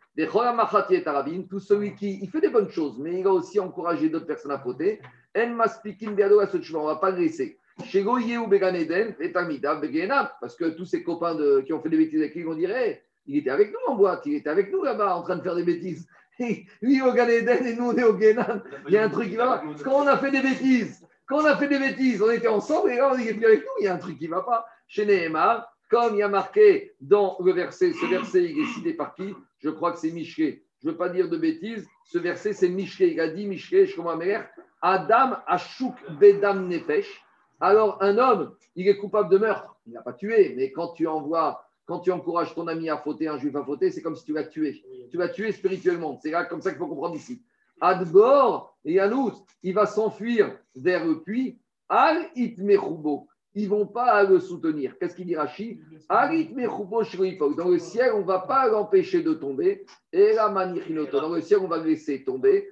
Tout celui qui il fait des bonnes choses, mais il a aussi encouragé d'autres personnes à fauter. En maspikin beado on va pas le laisser. Chez Goyeu Beganeden et parce que tous ces copains de- qui ont fait des bêtises avec lui vont dire Hey, il était avec nous en boîte, il était avec nous là-bas en train de faire des bêtises. Lui au Gan Eden et nous on est au. Il y a un truc qui va pas. Quand on a fait des bêtises, quand on a fait des bêtises, on était ensemble et là on est plus avec nous, il y a un truc qui va pas. Chez Nehemar, comme il y a marqué dans le verset, ce verset il est cité par qui? Je crois que c'est Michelet. Je ne veux pas dire de bêtises, ce verset c'est Michelet. Il a dit Michelet, je ma mère, Adam Ashuk Bedam Nefesh. Alors un homme, il est coupable de meurtre. Il n'a pas tué, mais quand tu envoies, quand tu encourages ton ami à fauter, un juif à fauter, c'est comme si tu l'as tué. Tu l'as tué spirituellement. C'est comme ça qu'il faut comprendre ici. Adbor et Yanout, il va s'enfuir vers le puits. Al itmechubo. Ils vont pas le soutenir. Qu'est-ce qu'il dit Rashi. Dans le ciel, on va pas l'empêcher de tomber. Et la. Dans le ciel, on va le laisser tomber.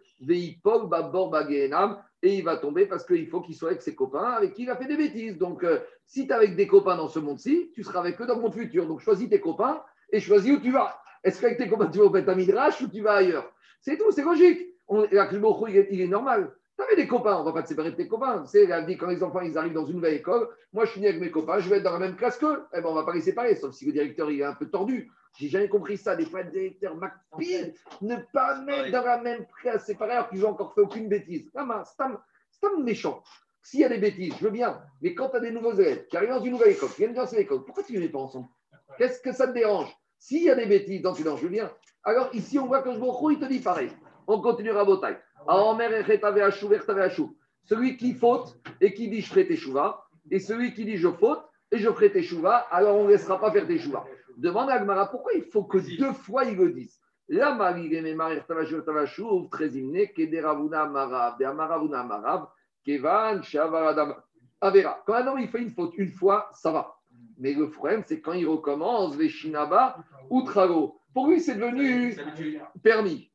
Et il va tomber parce qu'il faut qu'il soit avec ses copains avec qui il a fait des bêtises. Donc, euh, si tu es avec des copains dans ce monde-ci, tu seras avec eux dans le monde futur. Donc, choisis tes copains et choisis où tu vas. Est-ce qu'avec tes copains, tu vas au Beth Midrash ou tu vas ailleurs? C'est tout, c'est logique. On, il est normal. Tu avais des copains, on ne va pas te séparer de tes copains. Tu sais, la vie, quand les enfants ils arrivent dans une nouvelle école, moi je suis né avec mes copains, je vais être dans la même classe qu'eux. Eh ben, on ne va pas les séparer, sauf si le directeur il est un peu tordu. J'ai jamais compris ça. Des fois, le directeur McPhil, ne pas mettre dans la même classe séparée alors qu'ils n'ont encore fait aucune bêtise. Vraiment, c'est un, c'est un méchant. S'il y a des bêtises, je veux bien. Mais quand tu as des nouveaux élèves qui arrivent dans une nouvelle école, qui viennent dans cette école, pourquoi tu ne les mets pas ensemble? Qu'est-ce que ça te dérange? S'il y a des bêtises dans une je veux bien. Alors ici, on voit que je il te dit pareil. On continuera à bataille. Celui qui faute et qui dit je ferai teshuva, et celui qui dit je faute et je ferai teshuva, alors on ne laissera pas faire teshuva. Demande à Agmara pourquoi il faut que deux fois ils le disent. La Marie Kevan, Shavaradam. Avera. Quand un homme il fait une faute une fois, ça va. Mais le problème, c'est quand il recommence, Veshinaba, Utrago. Pour lui, c'est devenu permis.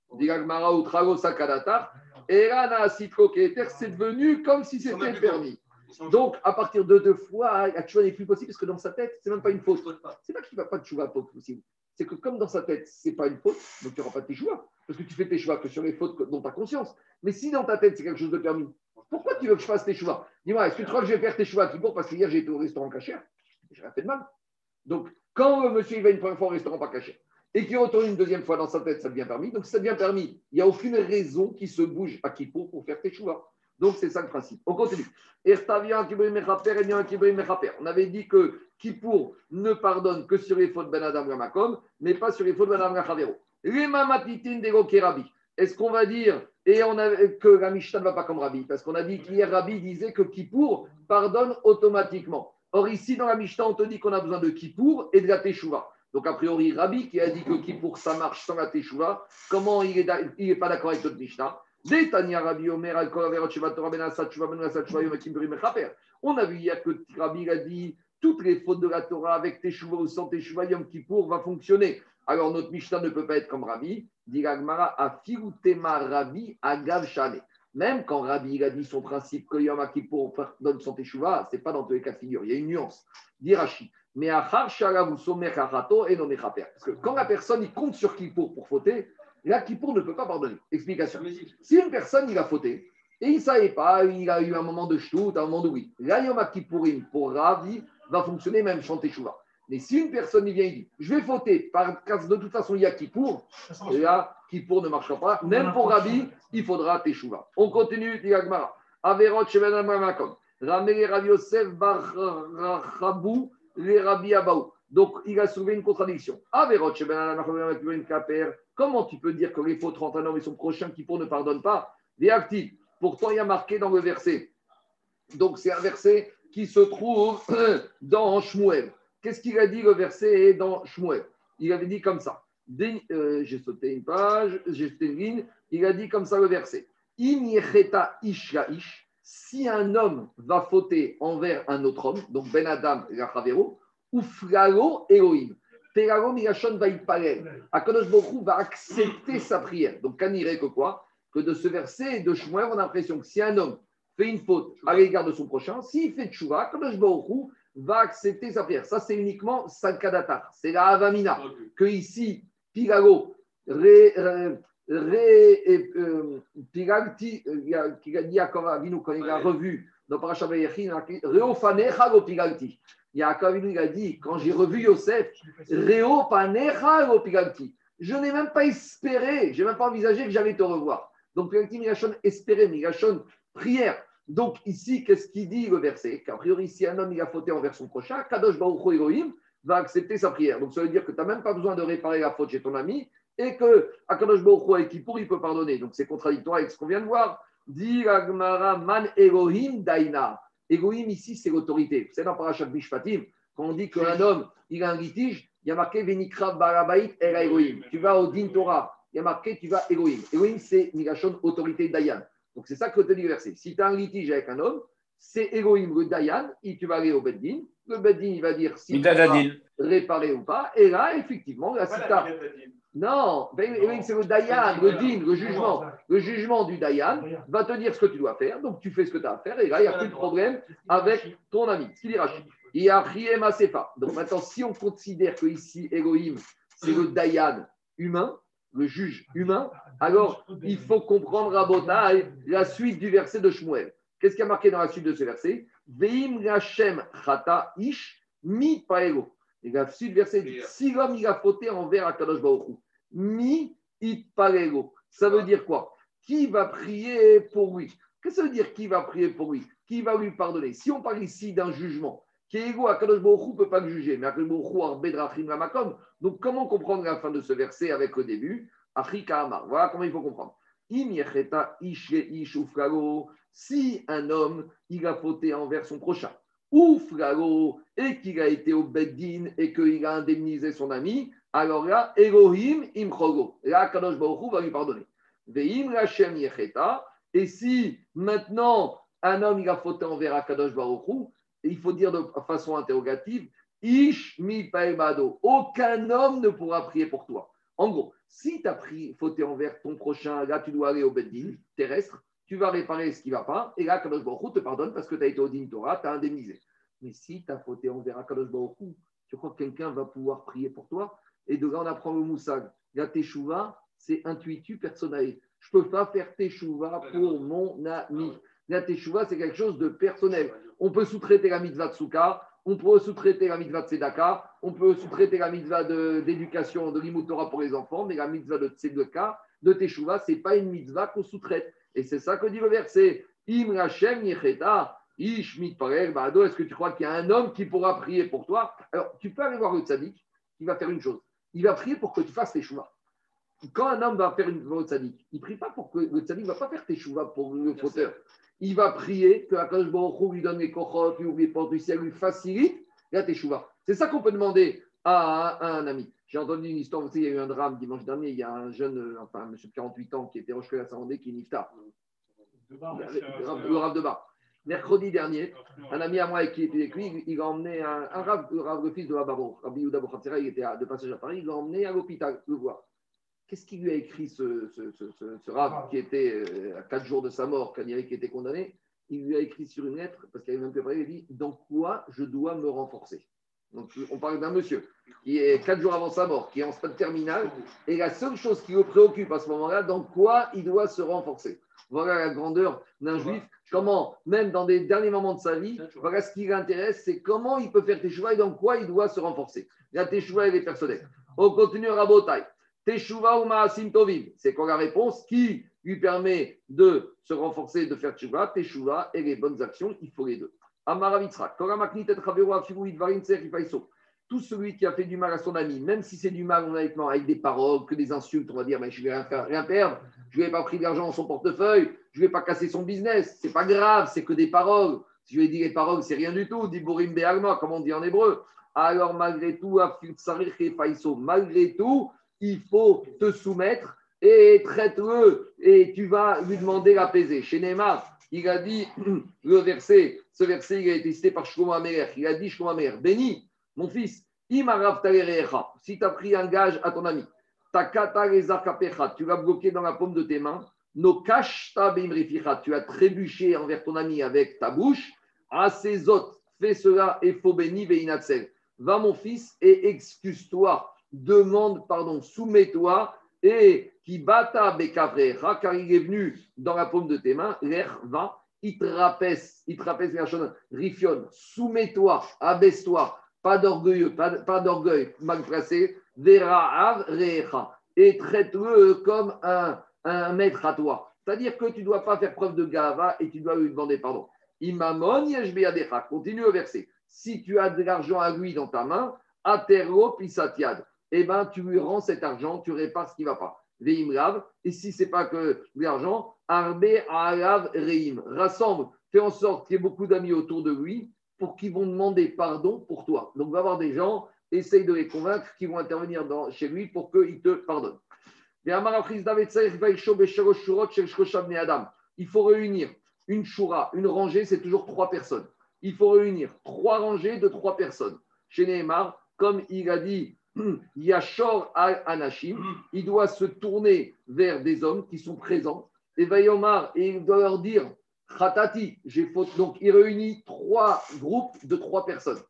C'est devenu comme si c'était permis. Donc, à partir de deux fois, la tchouva n'est plus possible parce que dans sa tête, c'est même pas une faute. C'est pas qu'il ne va pas de tchouva possible. C'est que comme dans sa tête, c'est pas une faute, donc tu n'auras pas de teshuva. Parce que tu fais tes choix que sur les fautes dont tu as conscience. Mais si dans ta tête, c'est quelque chose de permis, pourquoi tu veux que je fasse tes choix Dis-moi, est-ce que tu crois que je vais faire tes choix qui pour parce qu'hier j'ai été au restaurant cachère? J'ai rien fait de mal. Donc, quand le monsieur il va une première fois au restaurant pas caché et qu'il retourne une deuxième fois dans sa tête, ça devient permis. Donc, ça devient permis, il n'y a aucune raison qui se bouge à Kippour pour faire tes choix. Donc, c'est ça le principe. On continue. Mechaper. On avait dit que Kippour ne pardonne que sur les fautes Ben Adam Gamakom, mais pas sur les fautes Ben Adam Kerabi. Est-ce qu'on va dire et on a, que la Mishnah ne va pas comme Rabbi? Parce qu'on a dit qu'hier Rabbi disait que Kippour pardonne automatiquement. Or, ici, dans la Mishnah, on te dit qu'on a besoin de Kippour et de la Teshuvah. Donc, a priori, Rabbi qui a dit que Kippour, ça marche sans la Teshuvah, comment il n'est pas d'accord avec notre Mishnah? On a vu hier que Rabbi a dit toutes les fautes de la Torah avec Teshuvah ou sans Teshuvah, Yom Kippour va fonctionner. Alors notre Mishnah ne peut pas être comme Rabbi. Dit Afirutema Rabbi Agav. Même quand Rabbi a dit son principe que Yom Kippour donne son Teshuvah, ce n'est pas dans tous les cas de figure. Il y a une nuance. Dit Rashi. Mais Achar Harato et non Mechaper. Parce que quand la personne il compte sur Kippour pour fauter, là Kippour ne peut pas pardonner. Explication. Si une personne, il a fauté, et il ne savait pas, il a eu un moment de ch'tout, un moment de oui. Là, Yom Kippourim, pour Ravi, va fonctionner même chanter Chouva. Mais si une personne, il vient et dit, je vais fauter, parce que de toute façon, il y a Kippour, et là, Kippour ne marchera pas. Même pour Ravi, il faudra Teshuvah. On continue, dit. Averot Sheven. Ramé Rav Yosef Bar Rabou, les Rabbi Abaou. Donc, il a soulevé une contradiction. Amamakom, Kaper. Comment tu peux dire que les fautes rentrent un homme et son prochain Kippour ne pardonne pas? Pourtant, il y a marqué dans le verset. Donc, c'est un verset qui se trouve dans Shmuel. Qu'est-ce qu'il a dit le verset dans Shmuel? Il avait dit comme ça. Euh, j'ai sauté une page, j'ai sauté une ligne. Il a dit comme ça le verset. Ish. Si un homme va fauter envers un autre homme, donc Ben Adam Rachavero, ou flalo Elohim, Teragom Milachon va y parler. Akadosh Baruch va accepter sa prière. Donc, Kaniré que quoi? Que de ce verset de Shmuel, on a l'impression que si un homme fait une faute à l'égard de son prochain, s'il fait tchouva, Akadosh Baruch va accepter sa prière. Ça, c'est uniquement Salkadatar. C'est la Avamina. Que ici, Pilago, Euh, Pilalti, euh, il y a- qui a dit à Avinu quand il a revu dans Parashat Reofanecha lo Pilalti. Yaakov il a dit, quand j'ai revu Yosef, Reo panecha lo Pilalti. Je n'ai même pas espéré, je n'ai même pas envisagé que j'allais te revoir. Donc, Pilalti, Migashon, espérer, Migashon, prière. Donc, ici, qu'est-ce qu'il dit le verset? Qu'a priori, si un homme il a fauté envers son prochain, Kadosh Baruch Hu Elohim va accepter sa prière. Donc, ça veut dire que tu n'as même pas besoin de réparer la faute chez ton ami et que Akadosh Baruch Hu, qui pour, il peut pardonner. Donc, c'est contradictoire avec ce qu'on vient de voir. Dit la Gemara, Man Elohim Daina. Elohim, ici, c'est l'autorité. Vous savez, dans Parashat Mishpatim, quand on dit qu'un homme, il a un litige, il y a marqué Venikra Barabait El Elohim. Tu vas au Din Torah, il y a marqué tu vas Elohim. Elohim, c'est Migashon, autorité Dayan. Donc, c'est ça que te dit le verset. Si tu as un litige avec un homme, c'est Elohim, le Dayan, et tu vas aller au Beddin. Le Beddin, il va dire si tu vas réparer ou pas. Et là, effectivement, là, si tu as- Non, c'est le Dayan, le Din, le jugement. Le jugement du Dayan va te dire ce que tu dois faire. Donc, tu fais ce que tu as à faire. Et là, il n'y a plus de problème avec ton ami. Ce qu'il dit Rachid. Il y a Riem Asefa. Donc, maintenant, si on considère que ici, Elohim, c'est le Dayan humain, le juge humain, alors il faut comprendre la suite du verset de Shmuel. Qu'est-ce qui a marqué dans la suite de ce verset? Veim Rachem Chata Ish Mi Paego. Et la suite du verset dit si l'homme il a fauté envers Akadosh Baruch Hu, Mi It Paego. Ça veut dire quoi? Qui va prier pour lui? Qu'est-ce que ça veut dire qui va prier pour lui? Qui va lui pardonner? Si on parle ici d'un jugement, qui est égaux, Akadosh Baruch Hu ne peut pas le juger, mais Akadosh Baruch Hu Arbedrachim Lamakom. Donc comment comprendre la fin de ce verset avec le début? Afrika Amar. Voilà comment il faut comprendre. Si un homme, il a fauté envers son prochain, ou frago, et qu'il a été au beddin et qu'il a indemnisé son ami, alors là, Elohim imchogo. Là, Kadosh Baruch va lui pardonner. Veim Hashem yecheta. Et si maintenant un homme il a fauté envers Akadosh Baruch il faut dire de façon interrogative, Ish mi paemado. Aucun homme ne pourra prier pour toi. En gros, si tu as pris, fauté envers ton prochain, là, tu dois aller au Beddin terrestre, tu vas réparer ce qui ne va pas, et là, Kadosh Baruch te pardonne parce que tu as été au Din Torah, tu as indemnisé. Mais si tu as fauté envers Akadosh Baruch tu crois que quelqu'un va pouvoir prier pour toi? Et de là, on apprend le moussag. La teshuva, c'est intuitu personnel. Je ne peux pas faire teshuva pour mon ami. La teshuva, c'est quelque chose de personnel. On peut sous-traiter la mitzvah de Souka, on peut sous-traiter la mitzvah de Tzedaka, on peut sous-traiter la mitzvah de- d'éducation, de, Torah pour les enfants, mais la mitzvah de Tzedaka, de Teshuvah, ce n'est pas une mitzvah qu'on sous-traite. Et c'est ça que dit le verset. Im Rachem Yecheta, Ish Mitparel Bado, est-ce que tu crois qu'il y a un homme qui pourra prier pour toi? Alors, tu peux aller voir le tzaddik, il va faire une chose. Il va prier pour que tu fasses Teshuvah. Quand un homme va faire une tzaddik, il ne prie pas pour que le tzaddik ne va pas faire Teshuvah pour le fauteur. Il va prier que Akadosh Baruch lui donne les kochot, lui ouvre les portes du ciel, lui facilite la Teshuvah. C'est ça qu'on peut demander à un ami. J'ai entendu une histoire, savez, il y a eu un drame dimanche dernier, il y a un jeune, euh, enfin, un monsieur de 48 ans qui était roche à Sarandé, qui est niftar. Le Rav- le Rav de Bar. Mercredi dernier, un ami à moi qui était avec lui, il a emmené un, un Rav, le Rav, le fils de Rababo, Rabbi Bochatzera, il était de passage à Paris, il l'a emmené à l'hôpital le voir. Qu'est-ce qu'il lui a écrit ce, ce, ce, ce- ce Rav qui était euh, à quatre jours de sa mort, quand il avait été condamné? Il lui a écrit sur une lettre, parce qu'il avait même préparé, il a dit Dans quoi je dois me renforcer? Donc on parle d'un monsieur qui est quatre jours avant sa mort, qui est en stade terminal, et la seule chose qui le préoccupe à ce moment-là, dans quoi il doit se renforcer. Voilà la grandeur d'un juif. Comment, même dans des derniers moments de sa vie, voilà ce qui l'intéresse, c'est comment il peut faire Teshuvah et dans quoi il doit se renforcer. La Teshuvah, elle est personnelle. On continue à Rabotai. Teshuvah ou Maasim Tovim. C'est quoi la réponse qui lui permet de se renforcer, de faire Teshuvah Teshuvah et les bonnes actions, il faut les deux. Tout celui qui a fait du mal à son ami, même si c'est du mal honnêtement, avec des paroles, que des insultes, on va dire, mais je ne vais rien, perdre, je ne ai pas pris l'argent dans son portefeuille, je ne vais pas casser son business, c'est pas grave, c'est que des paroles. Si je lui ai dit les paroles, c'est rien du tout, dit Borim Be'alma, comme on dit en hébreu. Alors malgré tout, malgré tout, il faut te soumettre et traite-le et tu vas lui demander l'apaiser. Chez Neymar, il a dit le verset, ce verset, il a été cité par Shlomo. Il a dit Shlomo béni, mon fils, Imarav si tu as pris un gage à ton ami, tu l'as bloqué dans la paume de tes mains, No tu as trébuché envers ton ami avec ta bouche, à ses fais cela et faux béni. Va mon fils et excuse-toi, demande pardon, soumets-toi et qui bata bekavrecha, car il est venu dans la paume de tes mains, l'air va, il te rapesse, il te rifion, soumets-toi, abaisse-toi, pas d'orgueilleux, pas, d'orgueil mal placé, vera'av recha, et traite-le comme un, un maître à toi. C'est-à-dire que tu ne dois pas faire preuve de gava et tu dois lui demander pardon. Imamon continue le verset. Si tu as de l'argent à lui dans ta main, atero pisatiad, eh ben tu lui rends cet argent, tu répares ce qui ne va pas. Veimrav, et si c'est pas que l'argent, arbe alav reim, rassemble, fais en sorte qu'il y ait beaucoup d'amis autour de lui pour qu'ils vont demander pardon pour toi. Donc, va avoir des gens, essaye de les convaincre qui vont intervenir chez lui pour qu'il te pardonne. Il faut réunir une choura, une rangée, c'est toujours trois personnes. Il faut réunir trois rangées de trois personnes. Chez Nehemar, comme il a dit, Yashor Anashim, il doit se tourner vers des hommes qui sont présents. Et Vayomar, et il doit leur dire, Khatati, j'ai faute. Donc il réunit trois groupes de trois personnes.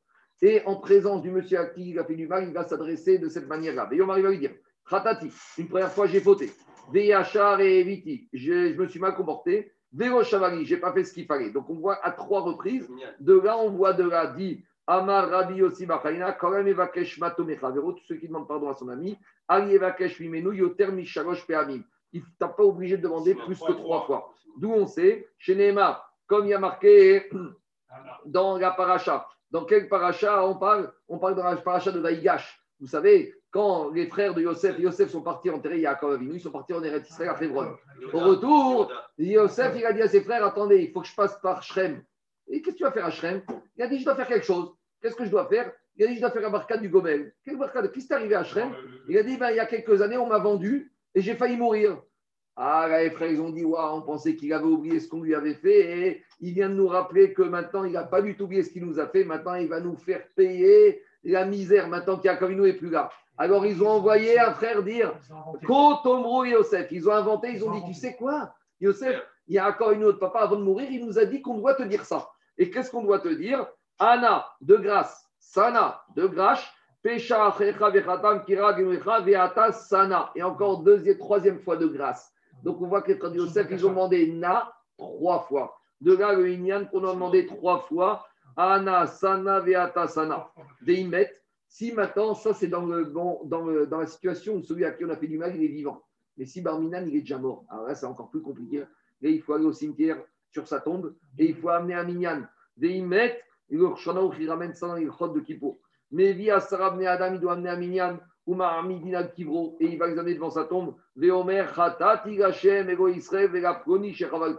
Et en présence du monsieur à qui il a fait du mal, il va s'adresser de cette manière-là. Vayomar, il va lui dire, Khatati, une première fois j'ai fauté. Veyachar et Eviti, je, je me suis mal comporté. Véro Chavari, n'ai pas fait ce qu'il fallait. Donc on voit à trois reprises. De là, on voit de là dit Amar Rabbi Yossi Bachaina, Korem Evakesh Matomecha. Véro, tous ceux qui demandent pardon à son ami. Ali Evakesh Mimenu, Yoter Mishalosh Peamim. Il n'est pas obligé de demander plus que trois fois. D'où on sait, chez Neymar, comme il y a marqué dans la paracha. Dans quel paracha on parle? On parle dans la paracha de Vaïgash. Vous savez, quand les frères de Yosef Yosef sont partis enterrer Yaakov Avinu, ils sont partis en Eretz Israël à Hebron. Au retour, Yosef, il a dit à ses frères, attendez, il faut que je passe par Shrem. Et qu'est-ce que tu vas faire à Shrem? Il a dit, je dois faire quelque chose. Qu'est-ce que je dois faire? Il a dit, je dois faire un barcade du Gomel. Quel barcade? Qu'est-ce qui est arrivé à Shrem? Il a dit, ben, il y a quelques années, on m'a vendu et j'ai failli mourir. Ah, là, les frères, ils ont dit, waouh, on pensait qu'il avait oublié ce qu'on lui avait fait et il vient de nous rappeler que maintenant, il n'a pas du tout oublié ce qu'il nous a fait. Maintenant, il va nous faire payer la misère maintenant qu'Yakovinu n'est plus là. Alors, ils ont envoyé un frère dire Kotomro Yosef. Ils ont inventé, ils ont dit Tu sais quoi, Yosef, il y a encore une autre papa avant de mourir, il nous a dit qu'on doit te dire ça. Et qu'est-ce qu'on doit te dire Anna, de grâce, Sana, de grâce, Pesha Kira Sana. Et encore deuxième, troisième fois de grâce. Donc, on voit que les Yosef, ils ont demandé Na trois fois. De là, le Inyan qu'on a demandé trois fois. Ana, Sana, Veata, Sana. Deimet. Si maintenant, ça c'est dans, le, dans, dans, dans la situation où celui à qui on a fait du mal, il est vivant. Mais si Barminan, il est déjà mort, alors là c'est encore plus compliqué. Là, il faut aller au cimetière sur sa tombe et il faut amener un minyan. Deimet, le Shana il ramène ça dans les chod de Kippour. Mais via Sarah Bnei Adam, il doit amener un minyan. Uma Amidina Kivro, et il va examiner devant sa tombe. Veomer, Khatati Gashem, Ego Israël, Vegapkoni, Shechaval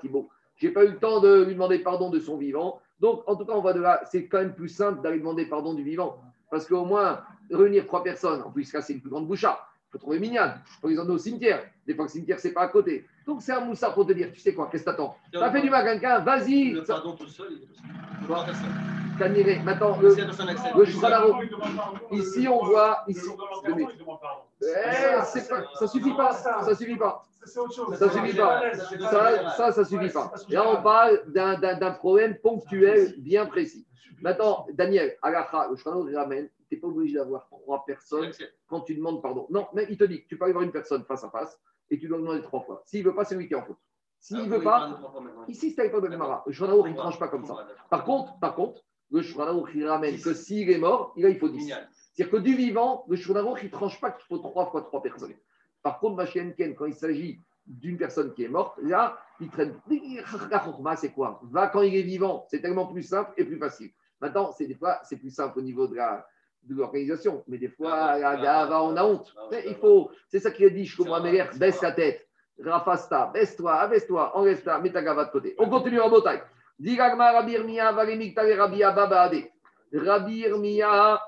Kibo. J'ai pas eu le temps de lui demander pardon de son vivant. Donc, en tout cas, on va de là. C'est quand même plus simple d'aller demander pardon du vivant. Parce qu'au moins, réunir trois personnes, en plus, là, c'est une plus grande boucha. Faut trouver Mignan. Il faut les emmener au cimetière. Des fois, le cimetière, c'est pas à côté. Donc, c'est un moussard pour te dire tu sais quoi, qu'est-ce que t'attends? T'as fait du mal à quelqu'un, vas-y Le pardon tout seul, il est. Caniré. Maintenant, le, le Ici, on voit. Ici, Eh, ça suffit pas. Ça suffit pas. Ça suffit pas. Ça, ça, ça suffit pas. Là, on parle d'un- problème ponctuel bien précis. Maintenant, Daniel, Alacha, le il ramène, n'es pas obligé d'avoir trois Il personnes quand tu demandes pardon. Non, mais il te dit que tu peux aller voir une personne face à face et tu dois demander trois fois. S'il ne veut pas, c'est lui qui est en faute. S'il Ah, ne oui, veut il pas, ici, c'est pas de Gemara. Le Shulchan il ne tranche pas comme ça. Par contre, par contre, le Shulchan il ramène que s'il est mort, là, il faut 10. Génial. C'est-à-dire que du vivant, le Shulchan il ne tranche pas qu'il faut trois fois trois personnes. Par contre, Machienken, quand il s'agit d'une personne qui est morte, là, il traîne. La chorma, c'est quoi? Va quand il est vivant, c'est tellement plus simple et plus facile. Maintenant, c'est des fois, c'est plus simple au niveau de la de l'organisation, mais des fois, la gava, on a honte. Mais il faut, c'est ça qu'il a dit, je comprends, Meller, baisse la tête, rafasta, baisse-toi, abaisse-toi, enlève-ta, mets ta gava de côté. On continue en bataille. Irmia, Valemikta et Rabbi. Rabbi Irmia,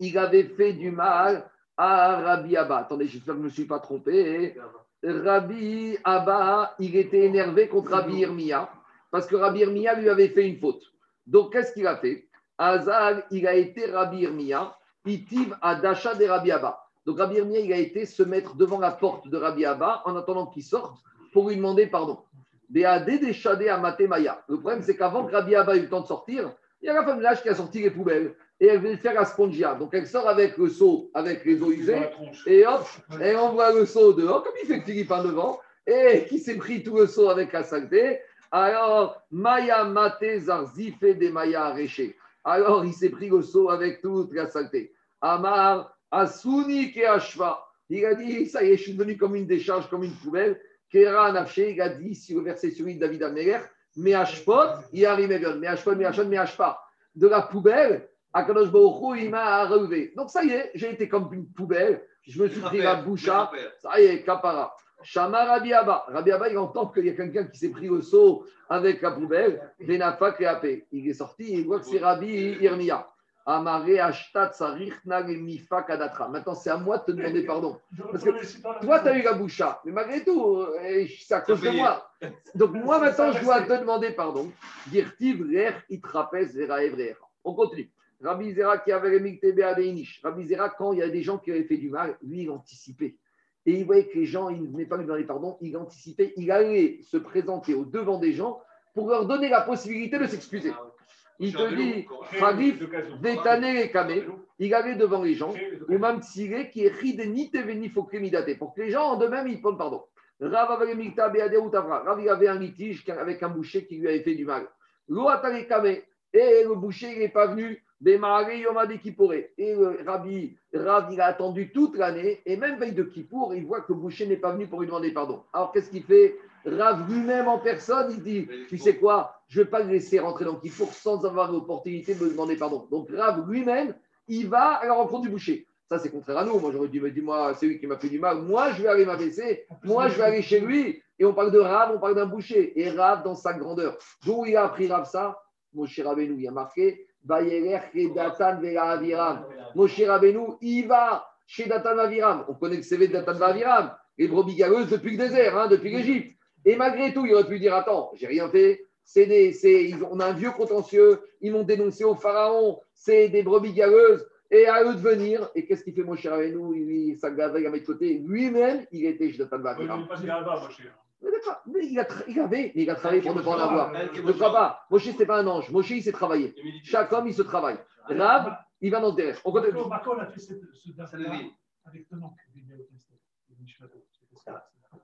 il avait fait du mal à Rabbi Abba. Attendez, j'espère que je ne me suis pas trompé. Rabbi Abba, il était énervé contre Rabbi Irmia parce que Rabbi Irmia lui avait fait une faute. Donc, qu'est-ce qu'il a fait? Azal, il a été Rabbi Irmia, Itiv Adasha de Rabbi Abba. Donc Rabbi Irmia, il a été se mettre devant la porte de Rabbi Abba en attendant qu'il sorte pour lui demander pardon. Le problème, c'est qu'avant que Rabbi Abba ait eu le temps de sortir, il y a la femme de l'âge qui a sorti les poubelles et elle veut faire la spongia. Donc elle sort avec le seau, avec les eaux usées, et hop, elle envoie le seau dehors, comme il fait Philippe en devant, et qui s'est pris tout le seau avec la saleté? Alors, Maya Mate Zarzife des Maya Aréché. Alors, il s'est pris le seau avec toute la saleté. Amar, Asuni et Ashva. Il a dit, ça y est, je suis devenu comme une décharge, comme une poubelle. Kera Nafshe, il a dit, si le verset sur lui de David Améler, mais Ashpot, il arrive mais Ashpot, mais Ashpot, mais Ashpa. De la poubelle, Akadosh Baruch il m'a relevé. Donc ça y est, j'ai été comme une poubelle. Je me suis pris la boucha. Ça y est, Kapara. Shama Rabbi Abba. Rabbi Abba, il entend qu'il y a quelqu'un qui s'est pris au seau avec la poubelle. Benafa Kreapé. Il est sorti, il voit que c'est Rabbi Irmia. Amare Ashtat Kadatra. Maintenant, c'est à moi de te demander pardon. Parce que toi, tu as eu la boucha. Mais malgré tout, euh, c'est à cause de moi. Donc, moi, maintenant, je dois te demander pardon. Dirtiv Rer Itrapes Vera Evrer. On continue. Rabbi Zera qui avait. Rabbi Zera, quand il y a des gens qui avaient fait du mal, lui, il anticipait. Et il voyait que les gens, il ne venait pas lui demander pardon, il anticipait, il allait se présenter au devant des gens pour leur donner la possibilité de s'excuser. Il te dit, Khadif, Vétané et Kamé, il allait devant les gens, ou même Tsiré, qui est Ridenite Venifokrimidate, pour que les gens en de même ils demandent pardon. Rav il avait un litige avec un boucher qui lui avait fait du mal. Loatale Kamé, et le boucher, il n'est pas venu. Et le Rabbi, Rav, il a attendu toute l'année, et même veille de Kippour, il voit que le boucher n'est pas venu pour lui demander pardon. Alors qu'est-ce qu'il fait? Rav lui-même en personne, il dit Tu sais quoi? Je ne vais pas le laisser rentrer dans Kippour sans avoir l'opportunité de me demander pardon. Donc Rav lui-même, il va à la rencontre du boucher. Ça, c'est contraire à nous. Moi, j'aurais dit Mais dis-moi, c'est lui qui m'a fait du mal. Moi, je vais aller m'abaisser. Moi, je vais aller chez lui. Et on parle de Rav, on parle d'un boucher. Et Rav dans sa grandeur. D'où il a appris Rav ça? Moshe Rabbeinu, il a marqué. Moshe Rabbeinu, il va chez Datan Aviram. On connaît le CV de Datan Aviram, les brebis galeuses depuis le désert, hein, depuis l'Égypte. Et malgré tout, il aurait pu dire Attends, j'ai rien fait. C'est des, c'est, on a un vieux contentieux. Ils m'ont dénoncé au pharaon. C'est des brebis galeuses. Et à eux de venir. Et qu'est-ce qu'il fait, Moshe Rabbeinu? Il s'aggrave, a mis de côté. Lui-même, il était chez Datan Aviram. Mais il a, il avait, il a travaillé pour ne pas en avoir. Ne crois pas. Moshe, ce n'est pas un ange. Moshe, il s'est travaillé. Chaque homme, il se travaille. Rav, il va dans le derrière. On continue. A fait ce avec Tenok.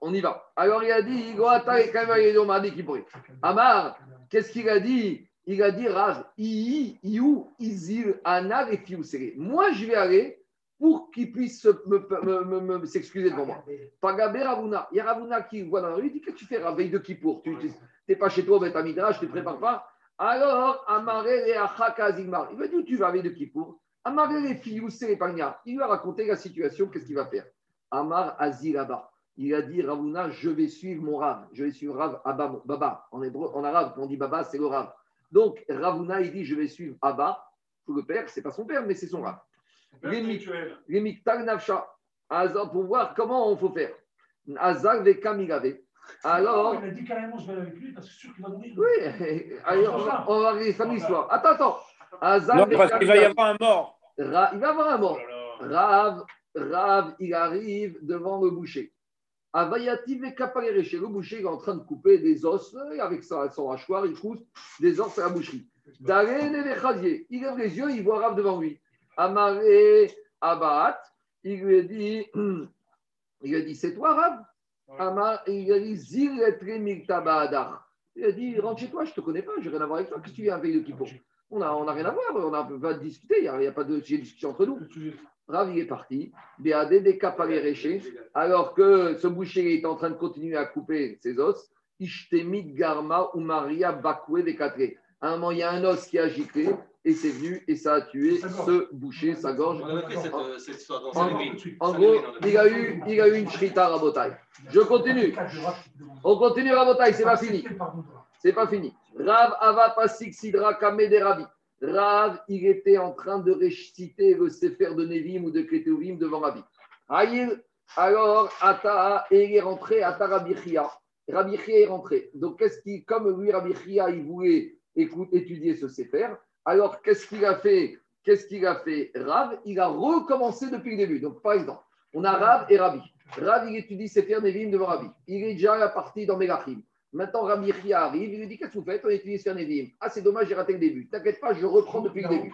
On y va. Alors il a dit, Goata et Kamaïdo m'a dit qu'il pourrait. Amar, qu'est-ce qu'il a dit? Il a dit, Rav, Ii, Iou, Izil, Anar et Fiusere. Moi, je vais aller pour qu'il puisse s'excuser devant moi. Pagabé Ravuna. Il y a Ravuna qui voit dans la rue, il dit Qu'est-ce que tu fais, Rav, veille de Kippour? Tu n'es pas chez toi, mais ta midrash, tu ne te prépares pas. Alors, Amaré et Achaka Zigmar. Il va dire Où tu vas, veille de Kippour? Amaré et Fiusere et Pagna. Il lui a raconté la situation, qu'est-ce qu'il va faire? Amar Aziraba. Il a dit Ravuna, je vais suivre mon Rav. Je vais suivre Rav Abba, Baba. En hébreu, en arabe, quand on dit Baba, c'est le Rav. Donc, Ravuna, il dit Je vais suivre Abba. Le père, c'est pas son père, mais c'est son Rav. Les mi- les Miktal Nafsha. Azar, pour voir comment on faut faire. Azar Vekam Igave. Alors, Il a dit carrément, je vais aller avec lui parce que c'est sûr qu'il va mourir. oui, on va, regarder ça l'histoire. Attends, attends. Azar Non, parce qu'il va y avoir un mort. Ra- il va y avoir un Oh mort. Rav, Rav, il arrive devant le boucher. Avayati Vekapalere, chez le boucher, est en train de couper des os euh, avec sa- son hachoir, il coupe des os à la boucherie. Darene Vechadier, il lève les yeux, il voit Rav devant lui. Amaré Abat, il lui a dit, il lui a dit, c'est toi Amar, il lui a dit, Zil. Il a dit, rentre chez toi, je ne te connais pas, je n'ai rien à voir avec toi, qu'est-ce que tu viens veille de Kippour On n'a on a rien à voir, on n'a pas discuté, il n'y a, il y a pas de discussion entre nous. Rav, il est parti. Des. Alors que ce boucher est en train de continuer à couper ses os. Ishtemit Garma ou Maria des Katré. À un moment, il y a un os qui a giclé et c'est venu et ça a tué ce boucher, sa gorge. Euh, En, gros, il a eu, il a eu une shrita rabotai. Je continue. On continue rabotai, c'est pas fini. C'est pas fini. Rav Ava Pasik Sidra Kame Ravi. Rav, il était en train de réciter le Sefer de Nevim ou de Ketuvim devant Ravi. Aïl, alors, Ata, et il est rentré, Ata Rabbi Chia. Rabbi Chia est rentré. Donc, qu'est-ce qui, comme lui, Rabbi Chia, il voulait écoute, étudier ce Sefer, Alors, qu'est-ce qu'il a fait? Qu'est-ce qu'il a fait? Rav, il a recommencé depuis le début. Donc, par exemple, on a Rav et Rabbi. Rav, il étudie Sefer Nevim devant Rabbi. Il est déjà parti dans Megachim. Maintenant, Rabbi Chia arrive, il lui dit Qu'est-ce que vous faites? On étudie Sefer Nevim. Ah, c'est dommage, j'ai raté le début. T'inquiète pas, je reprends depuis le début.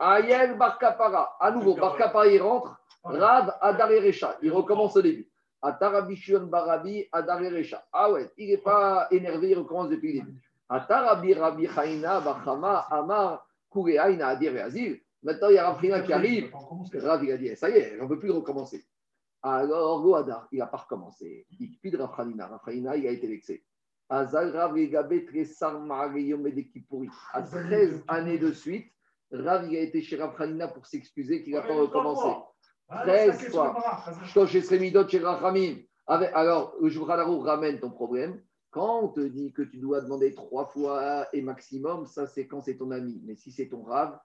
Ayel Barkapara. À nouveau, Barkapara, il rentre. Rav Adar et Recha. Il recommence au début. Atarabichun Barabi Adar et Recha. Ah ouais, il n'est pas énervé, il recommence depuis le début. Atarabi Rabbi Chaina Bachama Amar Kureaina Adir Azil. Maintenant, il y a Rav Chaina qui arrive. Rav, il a dit, ça y est, on ne peut plus recommencer. Alors, Goadar, il n'a pas recommencé. Il pide. Rav Hanina, il a été vexé. Azal Rav Egabet Resar Ma'areyom Edekipuri. À 13 années de suite, Rav, il a été chez Rav Hanina pour s'excuser qu'il n'a pas recommencé. Ah, 13 c'est la fois. question de Barak. Shtosh Esremidot chez Alors, Aruch ramène ton problème. Quand on te dit que tu dois demander trois fois et maximum, ça c'est quand c'est ton ami. Mais si c'est ton Rav,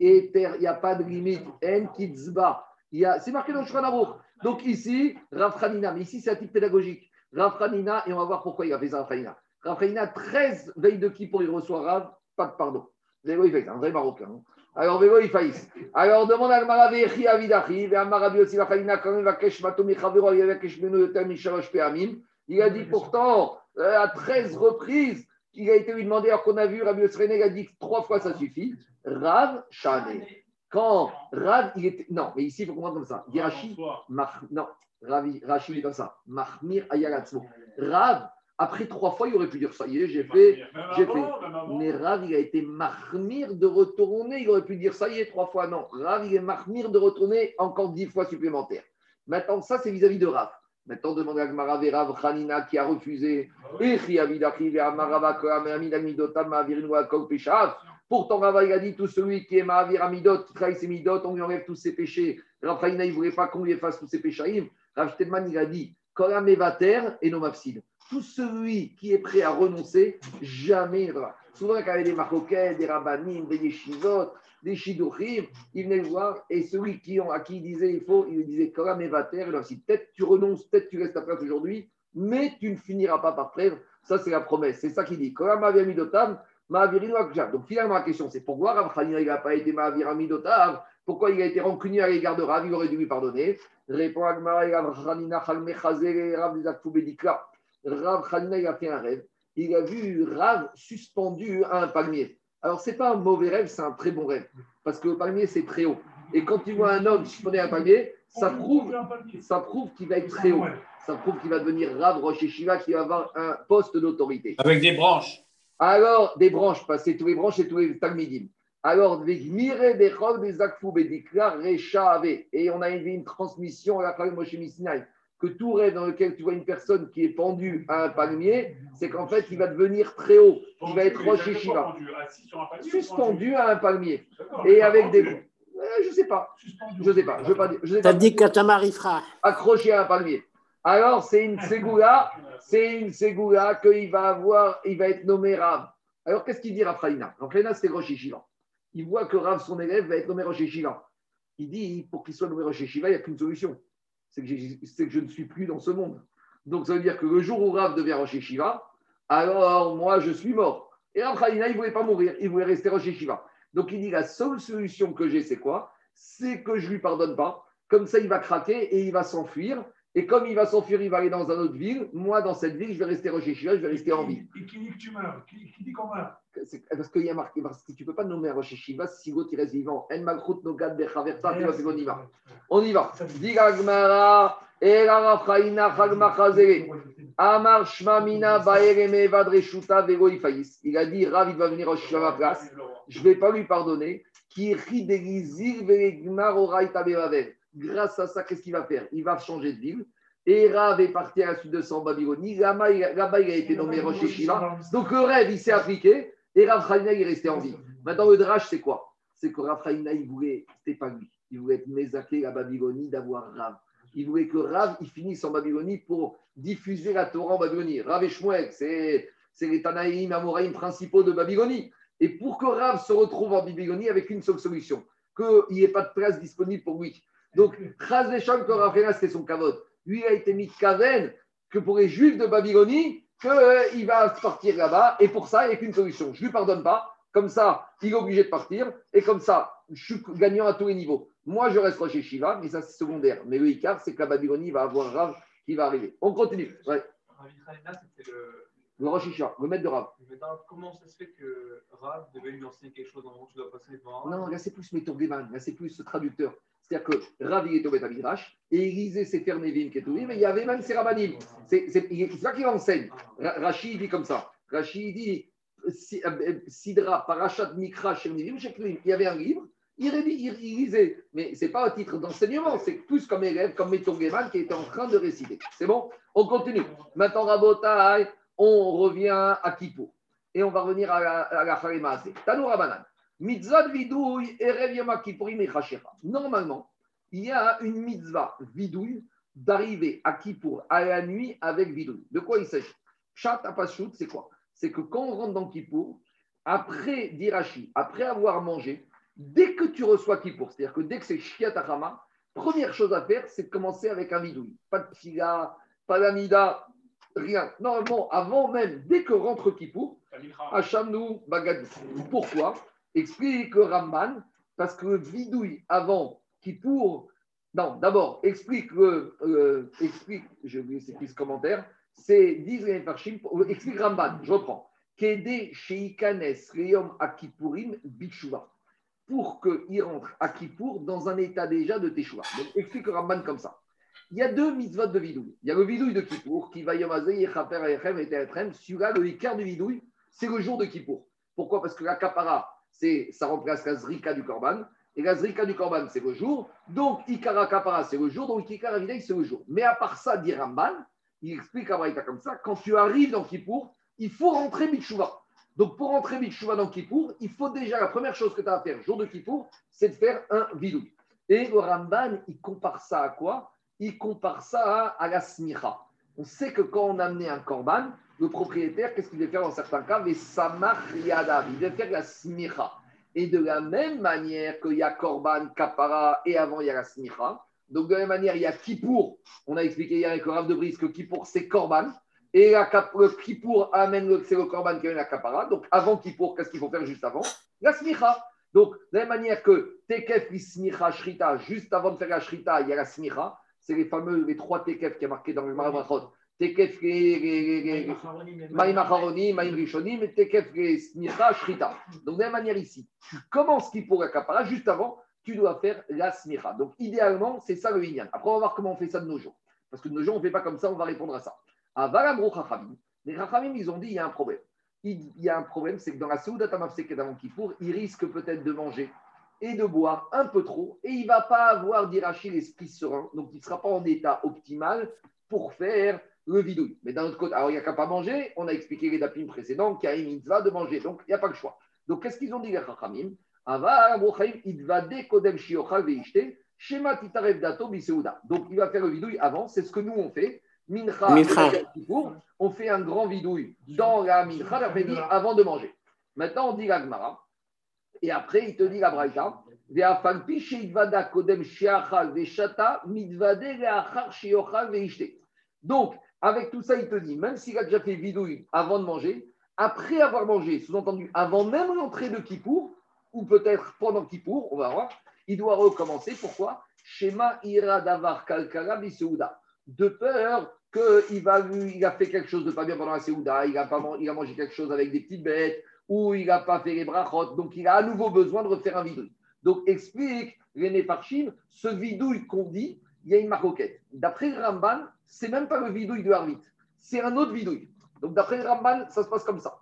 et il n'y a pas de limite. En kitzba. C'est marqué dans le Shulchan Aruch. Donc ici, Rav. Mais ici, c'est un type pédagogique. Rav et on va voir pourquoi il a fait ça, Rav Hanina. Rav Hanina, 13 veilles de qui pour il reçoit Rav, pas de pardon. Vélo, il fait un vrai Marocain. hein. Alors, Vélo, il. Alors, demande à Maravé, Echi Avidachi, il a dit pourtant, à 13 reprises, il a été lui demandé, alors qu'on a vu, Rabbi Yosrene, il a dit que trois fois ça suffit. Rav Shane. Quand Rav, il était. Non, mais ici, il faut comprendre comme ça. Dit Rashi, non, Ravi, est comme ça. Mahmir Ayalatzmo. Rav, après trois fois, il aurait pu dire ça y est, j'ai fait. J'ai avant. Mais Rav, il a été Mahmir de retourner. Il aurait pu dire ça y est, trois fois. Non, Rav, il est Mahmir de retourner encore dix fois supplémentaires. Maintenant, ça, c'est vis-à-vis de Rav. Maintenant, demande à Gmara Rav Khanina qui a refusé. Pourtant, Rava, il a dit tout celui qui est Mahavir Amidot, trahit ses midot, on lui enlève tous ses péchés. Rav Khanina, il ne voulait pas qu'on lui efface tous ses péchaïm. Rav Stelman, il a dit Kolam Evater et non mafsid. Tout celui qui est prêt à renoncer, jamais il. Souvent, quand il y avait des marocains, des rabbanim, des yeshivot, des shidduchim, il venait le voir et celui qui, à qui il disait il faut, il lui disait Evater et non mafsid. Peut-être tu renonces, peut-être tu restes à place aujourd'hui, mais tu ne finiras pas par prêtre. Ça, c'est la promesse. C'est ça qu'il dit. Kolam Mahavir Amidotam, Mahavir Akjav. Donc finalement, la question, c'est pourquoi Rav Khanina, il n'a pas été Mahavir Amidotam Pourquoi il a été rancunier à l'égard de Rav? Il aurait dû lui pardonner. Répond Rav Chalmechazé, Rav il a fait un rêve. Il a vu Rav suspendu à un palmier. Alors, ce n'est pas un mauvais rêve, c'est un très bon rêve. Parce que le palmier, c'est très haut. Et quand tu vois un homme à un palmier, ça prouve, ça prouve qu'il va être très haut. Ça prouve qu'il va devenir Rav Rosh Yeshiva, qui va avoir un poste d'autorité. Avec des branches. Alors, des branches, parce que c'est tous les branches et tous les talmidim. Alors, des des chol des akfou bedikla recha ave. Et on a élevé une transmission à la de Moshe Misinaï, que tout rêve dans lequel tu vois une personne qui est pendue à un palmier, c'est qu'en fait, il va devenir très haut. Il va être Rosh Yeshiva. Suspendu à un palmier. Et avec des. Euh, je sais pas. Suspendu. Je sais pas. Je veux pas dire. Je sais T'as pas. dit m'arrivera. Accroché à un palmier. Alors, c'est une ségoula c'est une ségoula qu'il va avoir, il va être nommé Rav. Alors, qu'est-ce qu'il dit Rav Chaïna, c'est Rosh Yeshiva. Il voit que Rav, son élève, va être nommé Rosh Yeshiva. Il dit, pour qu'il soit nommé Rosh Yeshiva, il n'y a qu'une solution. C'est que, je ne suis plus dans ce monde. Donc, ça veut dire que le jour où Rav devient Rosh Yeshiva, alors moi, je suis mort. Et Rav il ne voulait pas mourir, il voulait rester Rosh Yeshiva. Donc, il dit, la seule solution que j'ai, c'est quoi? C'est que je ne lui pardonne pas. Comme ça, il va craquer et il va s'enfuir. Et comme il va s'enfuir, il va aller dans une autre ville. Moi, dans cette ville, je vais rester Rosh Yeshiva, je vais rester en vie. Et qui dit que tu meurs Qui, qui dit qu'on meurt Parce qu'il y a marqué, parce que tu ne peux pas nommer un Rosh Yeshiva si l'autre il reste vivant. En malchut no gad bechaverta, tu vois, c'est qu'on y va. On y va. Diga Gmara, Era Rafaïna, Chagma Chazere. Amar Shmamina, Baereme, Vadreshuta, Vego Ifaïs. Il a dit, Rav, il va venir Rosh Yeshiva à ma place. Je ne vais pas lui pardonner. Qui rit Bevavel. Grâce à ça, qu'est-ce qu'il va faire? Il va changer de ville. Et Rav est parti à la suite de ça en Babylonie. Là-bas, il a- été nommé Rosh. Donc le rêve, il s'est appliqué et Rav Chaïna, il est resté en vie. Maintenant, le drach, c'est quoi? C'est que Rav il voulait, c'était pas lui, il voulait être Mézaké, la Babylonie, d'avoir Rav. Il voulait que Rav, il finisse en Babylonie pour diffuser la Torah en Babylonie. Rav et Shmuel, c'est, c'est les Tanaïm, Amoraïm principaux de Babylonie. Et pour que Rav se retrouve en Babylonie avec une seule solution, qu'il n'y ait pas de place disponible pour lui. Donc, Chaz Vesham, que Rav Chaïna, c'était son kavod. Lui, il a été mis Kaven, que pour les Juifs de Babylonie, qu'il va partir là-bas. Et pour ça, il n'y a qu'une solution. Je ne lui pardonne pas. Comme ça, il est obligé de partir. Et comme ça, je suis gagnant à tous les niveaux. Moi, je reste chez Shiva, mais ça, c'est secondaire. Mais le Icar, c'est que la Babylonie va avoir Rav qui va arriver. On continue. Ouais. C'était le. Le Rosh le maître de Rav. Comment ça se fait que Rav devait lui enseigner quelque chose en gros, tu dois passer devant Non, là, c'est plus Métorgeman, là, c'est plus ce traducteur. C'est-à-dire que Rav, il est au Beth Midrash, et il lisait ses Fernevim, qui mais il y avait même ses Rabbanim. C'est ça qu'il enseigne. Ra- Rashi, il dit comme ça. Rashi, il dit euh, euh, Sidra, Parashat, Mikra, Chernevim, Sheklim. Il y avait un livre, il, lisait. Mais ce n'est pas un titre d'enseignement, c'est plus comme élève, comme Métorgeman, qui était en train de réciter. C'est bon? On continue. Maintenant, Rabotai, on revient à Kippour. Et on va revenir à la, à. Tanou Rabanan. Mitzvah de vidouille, Erev Yom Kippourim et. Normalement, il y a une mitzvah vidouille d'arriver à Kippour à la nuit avec vidouille. De quoi il s'agit? Chat Apashut, c'est quoi? C'est que quand on rentre dans Kippour, après d'Irachi, après avoir mangé, dès que tu reçois Kippour, c'est-à-dire que dès que c'est Shiat Achama, première chose à faire, c'est de commencer avec un vidouille. Pas de fila, pas d'amida, rien. Normalement, avant même, dès que rentre Kippour, Hachamnou Bagadou. Pourquoi? Explique le Ramban, parce que le vidouille avant Kippour, non, d'abord, explique le, euh, explique, je vais c'est plus ce commentaire, c'est, disent les Farshim, explique Ramban, je reprends. Kede Sheikanes Reyom Akipurim Bichouva. Pour qu'il rentre à Kippour dans un état déjà de Teshuvah. Donc, explique le Ramban comme ça. Il y a deux mitzvot de vidouille. Il y a le vidouille de Kippour, qui va yomazé, yechaper, ayechem, et teretrem. Celui-là, le écart du vidouille, c'est le jour de Kippour. Pourquoi? Parce que la kapara, c'est, ça remplace la zrika du korban. Et la zrika du korban, c'est le jour. Donc, ikara kapara, c'est le jour. Donc, ikara c'est le jour. Mais à part ça, dit Ramban, il explique à Braïta comme ça, quand tu arrives dans Kippour, il faut rentrer Bitshuva. Donc, pour rentrer Bitshuva dans Kippour, il faut déjà, la première chose que tu as à faire, jour de Kippour, c'est de faire un vidouille. Et le Ramban, il compare ça à quoi? Il compare ça à, à la smicha. On sait que quand on amenait un korban, le propriétaire, qu'est-ce qu'il devait faire dans certains cas? Les samach yadav. Il devait faire la smicha. Et de la même manière qu'il y a korban, kapara, et avant il y a la smicha. Donc de la même manière, il y a Kippour. On a expliqué hier avec le Rav de Brice que Kippour, c'est korban. Et la le Kippour amène le, c'est le korban qui amène la kapara. Donc avant Kippour, qu'est-ce qu'il faut faire juste avant? La smicha. Donc, de la même manière que Tekef, Smicha, Shrita, juste avant de faire la Shrita, il y a la Smicha. C'est les fameux, les trois Tekef qui est marqué dans le Marabrachot. Tekef, les, Maïm Maïm Rishonim, et Tekef, les Smicha, Shrita. Donc, de la même manière ici, tu commences qui pour la juste avant, tu dois faire la Smicha. Donc, idéalement, c'est ça le Inyan. Après, on va voir comment on fait ça de nos jours. Parce que de nos jours, on ne fait pas comme ça, on va répondre à ça. À Valamro Chachamim, les Chachamim, ils ont dit il y a un problème. Il il y a un problème, c'est que dans la Seouda Tamafseket avant Kippour, il risque peut-être de manger et de boire un peu trop, et il ne va pas avoir d'irachi l'esprit serein, donc il ne sera pas en état optimal pour faire le vidouille. Mais d'un autre côté, alors il n'y a qu'à pas manger, on a expliqué les dapim précédents qu'il y a une mitzvah de manger, donc il n'y a pas le choix. Donc qu'est-ce qu'ils ont dit les Chachamim? Donc il va faire le vidouille avant, c'est ce que nous on fait. Mincha, on fait un grand vidouille dans la mincha l'après-midi avant de manger. Maintenant on dit la Gemara, et après, il te dit la braïta. Donc, avec tout ça, il te dit, même s'il a déjà fait vidouille avant de manger, après avoir mangé, sous-entendu, avant même l'entrée de Kippour, ou peut-être pendant Kippour, on va voir, il doit recommencer. Pourquoi? Shema ira davar kalkara. De peur qu'il il a fait quelque chose de pas bien pendant la Seouda, il a, a mangé quelque chose avec des petites bêtes, ou il n'a pas fait les brachot, donc il a à nouveau besoin de refaire un vidouille. Donc explique René Parchim, ce vidouille qu'on dit, il y a une maroquette. D'après le Ramban, c'est même pas le vidouille de Harvit, c'est un autre vidouille. Donc d'après le Ramban, ça se passe comme ça.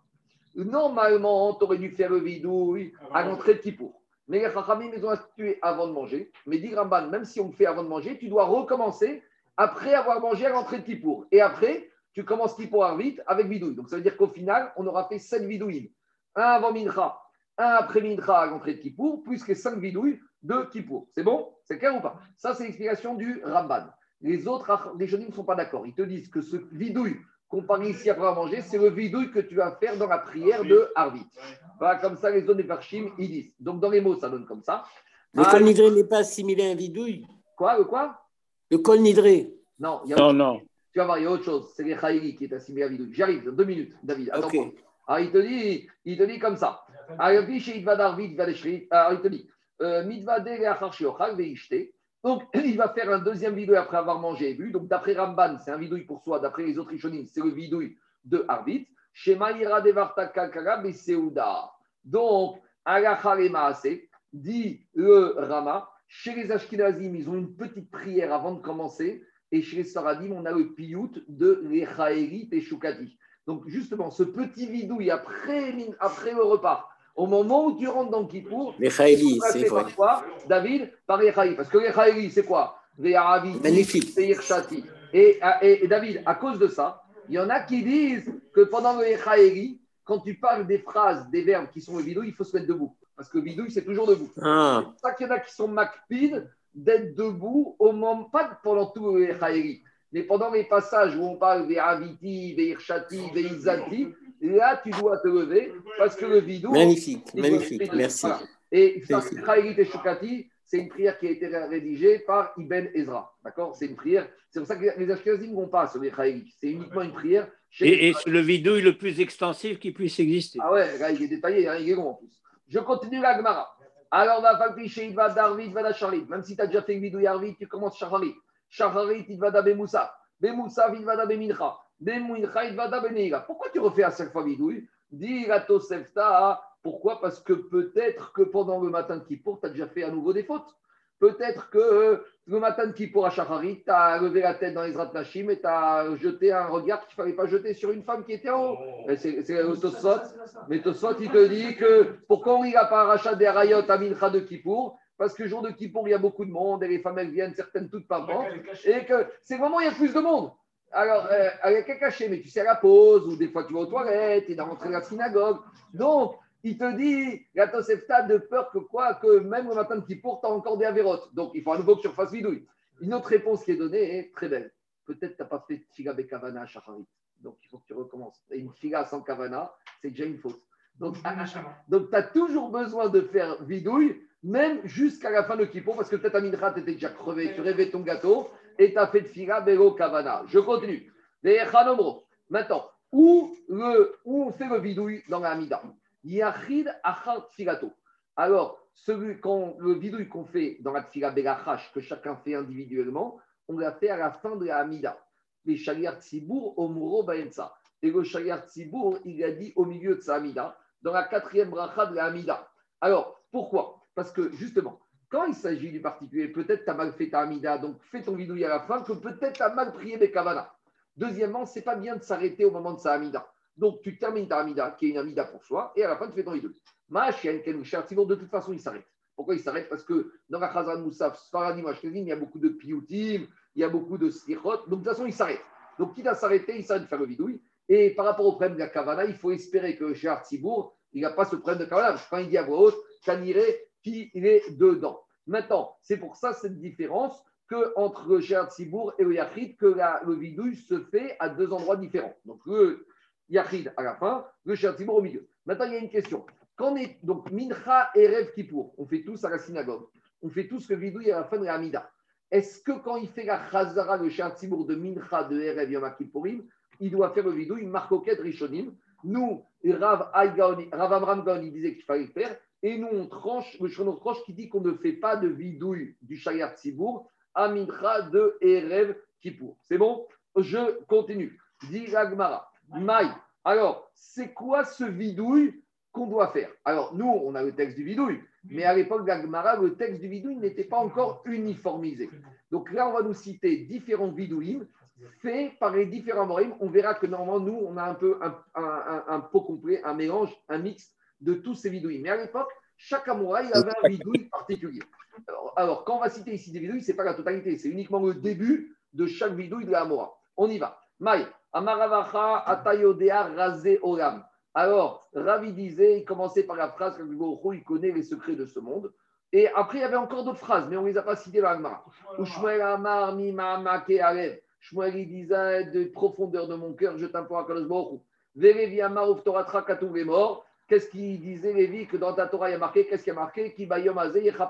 Normalement, tu aurais dû faire le vidouille à l'entrée de Kippour. Mais les Chachamim, ils ont institué avant de manger. Mais dit Ramban, même si on le fait avant de manger, tu dois recommencer après avoir mangé à l'entrée de Kippour. Et après, tu commences Kippour Harvit avec vidouille. Donc ça veut dire qu'au final, on aura fait sept vidouilles un avant Mincha, un après Mincha à l'entrée de Kippour, plus les cinq vidouilles de Kippour. C'est bon? C'est clair ou pas? Ça, c'est l'explication du Ramban. Les autres, les jeunes ne sont pas d'accord. Ils te disent que ce vidouille qu'on parle ici après avoir mangé, c'est le vidouille que tu vas faire dans la prière de Harvit. Voilà, comme ça, les zones des Farshim, ils disent. Donc, dans les mots, ça donne comme ça. Le Ah, col nidré n'est pas assimilé à un vidouille. Quoi? Le quoi? Le col nidré. Non, il y a Non, non. Tu vas voir, il y a autre chose. C'est les Chaïli qui est assimilé à vidouille. J'arrive dans deux minutes, David. Attends Ok. pas. Alors, il te dit, il te dit comme ça. Alors il te dit, euh. Donc, il va faire un deuxième vidouille après avoir mangé et bu. Donc, d'après Ramban, c'est un vidouille pour soi. D'après les autres Rishonim, c'est le vidouille de. Shema ira devarta kalkala beseuda. Donc, maase, dit le Rama, chez les Ashkenazim, ils ont une petite prière avant de commencer. Et chez les Saradim, on a le piyut de l'Echaeri Peshukati. Donc, justement, ce petit vidouille après, après le repas, au moment où tu rentres dans Kippour, Les c'est vrai. quoi, David, par l'Echaeri. Parce que l'Echaeri, c'est quoi. Ve'irshati. Et, et, et David, à cause de ça, il y en a qui disent que pendant le Echaeri, quand tu parles des phrases, des verbes qui sont le vidouille, il faut se mettre debout. Parce que le vidouille, c'est toujours debout. Ah, C'est pour ça qu'il y en a qui sont macpines d'être debout au moment, pas pendant tout le Echaeri, mais pendant les passages où on parle des Aviti, des Irshati, des Izati, là tu dois te lever parce que le vidou. magnifique, magnifique. Merci. Voilà. Et Teshukati, c'est une prière qui a été rédigée par Ibn Ezra. D'accord? C'est une prière. C'est pour ça que les Ashkenazim ne vont pas sur les. C'est uniquement une prière. Et, et c'est le vidouille le plus extensif qui puisse exister. ah ouais, là, il est détaillé, hein, il est long en plus. Je continue la Gemara. Alors, va Falpiché, il va Darvid, va Charlie. Même si tu as déjà fait vidou Arvid, tu commences Charlie. Charlie, il va da Bemoussa. Bemoussa, il va da Bemincha. Pourquoi tu refais à chaque fois vidouille Dis la Tosefta. Pourquoi? Parce que peut-être que pendant le matin de Kippour, tu as déjà fait à nouveau des fautes. Peut-être que euh, le matin de Kippour à Shachari, tu as levé la tête dans les Nashim et tu as jeté un regard qu'il ne fallait pas jeter sur une femme qui était en haut. Et C'est le Tosfot. Mais Tosfot, il te dit que pourquoi il n'a pas rachat des rayot à Mincha de Kippour? Parce que jour de Kippour, il y a beaucoup de monde et les femmes, elles viennent, certaines toutes parents. Et que c'est le où il y a plus de monde. Alors, euh, il y a qu'à cacher, mais tu sais à la pause, ou des fois tu vas aux toilettes, tu es dans l'entrée de la synagogue. Donc, il te dit, la Tosefta, de peur que quoi Que même le matin de Kippour, tu as encore des avérotes. Donc, il faut à nouveau que tu refasses vidouille. Une autre réponse qui est donnée est très belle. Peut-être tu n'as pas fait de Tfiga Bekavana à Shacharit. Donc, il faut que tu recommences. Et une Tfiga sans Kavana, c'est déjà une faute. Donc, donc tu as toujours besoin de faire vidouille, même jusqu'à la fin de Kippour, parce que peut-être à Mincha, tu étais déjà crevé, tu rêvais ton gâteau, et tu as fait de Fira, Belo, Kavana. Je continue. Maintenant, où, le, où on fait le vidouille dans la Hamida Yachid Achar Tfilato. Alors, celui, le vidouille qu'on fait dans la Tfila Belachash, que chacun fait individuellement, on l'a fait à la fin de la Hamida. Les Shaliar Tzibour, Omuro Baensa. Et le Shaliar Tzibour, il a dit au milieu de sa Hamida, dans la quatrième bracha de la Hamida. Alors, pourquoi? Parce que justement, quand il s'agit du particulier, peut-être tu as mal fait ta Hamida, donc fais ton vidouille à la fin, que peut-être tu as mal prié Bekavana. Deuxièmement, c'est pas bien de s'arrêter au moment de sa Hamida. Donc, tu termines ta Hamida, qui est une Hamida pour soi, et à la fin, tu fais ton vidouille. Ma chienne, de toute façon, il s'arrête. Pourquoi il s'arrête? Parce que dans la Khazan Moussaf, Sfaradim, il y a beaucoup de piyutim, il y a beaucoup de slichot, donc de toute façon, il s'arrête. Donc, quitte à s'arrêter, il s'arrête de faire le vidouille. Et par rapport au problème de la Kavana, il faut espérer que chez Artibourg, il n'a pas ce problème de Kavana. Quand il dit à voix haute, Kaniré, qui est dedans. Maintenant, c'est pour ça cette différence que entre le Artibourg et le Yachid, que le vidouille se fait à deux endroits différents. Donc, le Yachid à la fin, le Artibourg au milieu. Maintenant, il y a une question. Quand est, donc, Mincha et Rev Kippour, on fait tous à la synagogue, on fait tous le vidouille à la fin de la Hamida. Est-ce que quand il fait la Chazara, le Artibourg de Mincha, de Erev Yom Kippourim, il doit faire le vidouille Marcoquet Rishonim Nous, Rav Amram Gaon, il disait qu'il fallait le faire. Et nous, on tranche, le tranche qui dit qu'on ne fait pas de vidouille du Shayar Tzibour à Mincha de Erev Kippour. C'est bon? Je continue. Dit Ragmara. Maï. Alors, c'est quoi ce vidouille qu'on doit faire? Alors, nous, on a le texte du vidouille, mais à l'époque d'Agmara, le texte du vidouille n'était pas encore uniformisé. Donc là, on va nous citer différents vidouilles faits par les différents morim. On verra que normalement, nous, on a un peu un- un pot complet, un mélange, un mix de tous ces vidouilles. Mais à l'époque, chaque Amoura, il avait un vidouille particulier. Alors, alors, quand on va citer ici des vidouilles, ce n'est pas la totalité, c'est uniquement le début de chaque vidouille de la. On y va. Maï, Amaravacha, Atayodea, Razé, Olam. Alors, Ravi disait, il commençait par la phrase que il connaît les secrets de ce monde. Et après, il y avait encore d'autres phrases, mais on ne les a pas citées dans l'Agmara. Ushmuel Amar, Mima, Alev. Shmuel, il disait, de profondeur de mon cœur, je t'implore à Kadosh Baruch. Verevi Amar, Uftoratra, Katuv les morts. Qu'est-ce qu'il disait, Lévi, que dans ta Torah, il y a marqué Qu'est-ce qu'il y a marqué?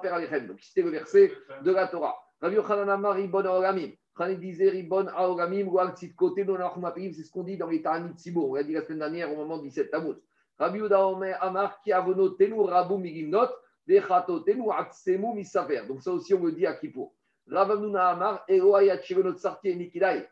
Alechem. Donc, c'était le verset de la Torah. Rabbi Ribon Aolamim. Khané disait Ribon Aolamim, ou Al Tzit Kote. C'est ce qu'on dit dans les Ta'anit. On l'a dit la semaine dernière au moment du 17 Tammuz. Rabbi Yehuda Omer Amar ki avonotenu rabu migimnot, vechatotenu atsemu misafer. Donc ça aussi on le dit à Kippour. Ravamnuna Amar, Eloaya Chivenot Sarti et Nikilai.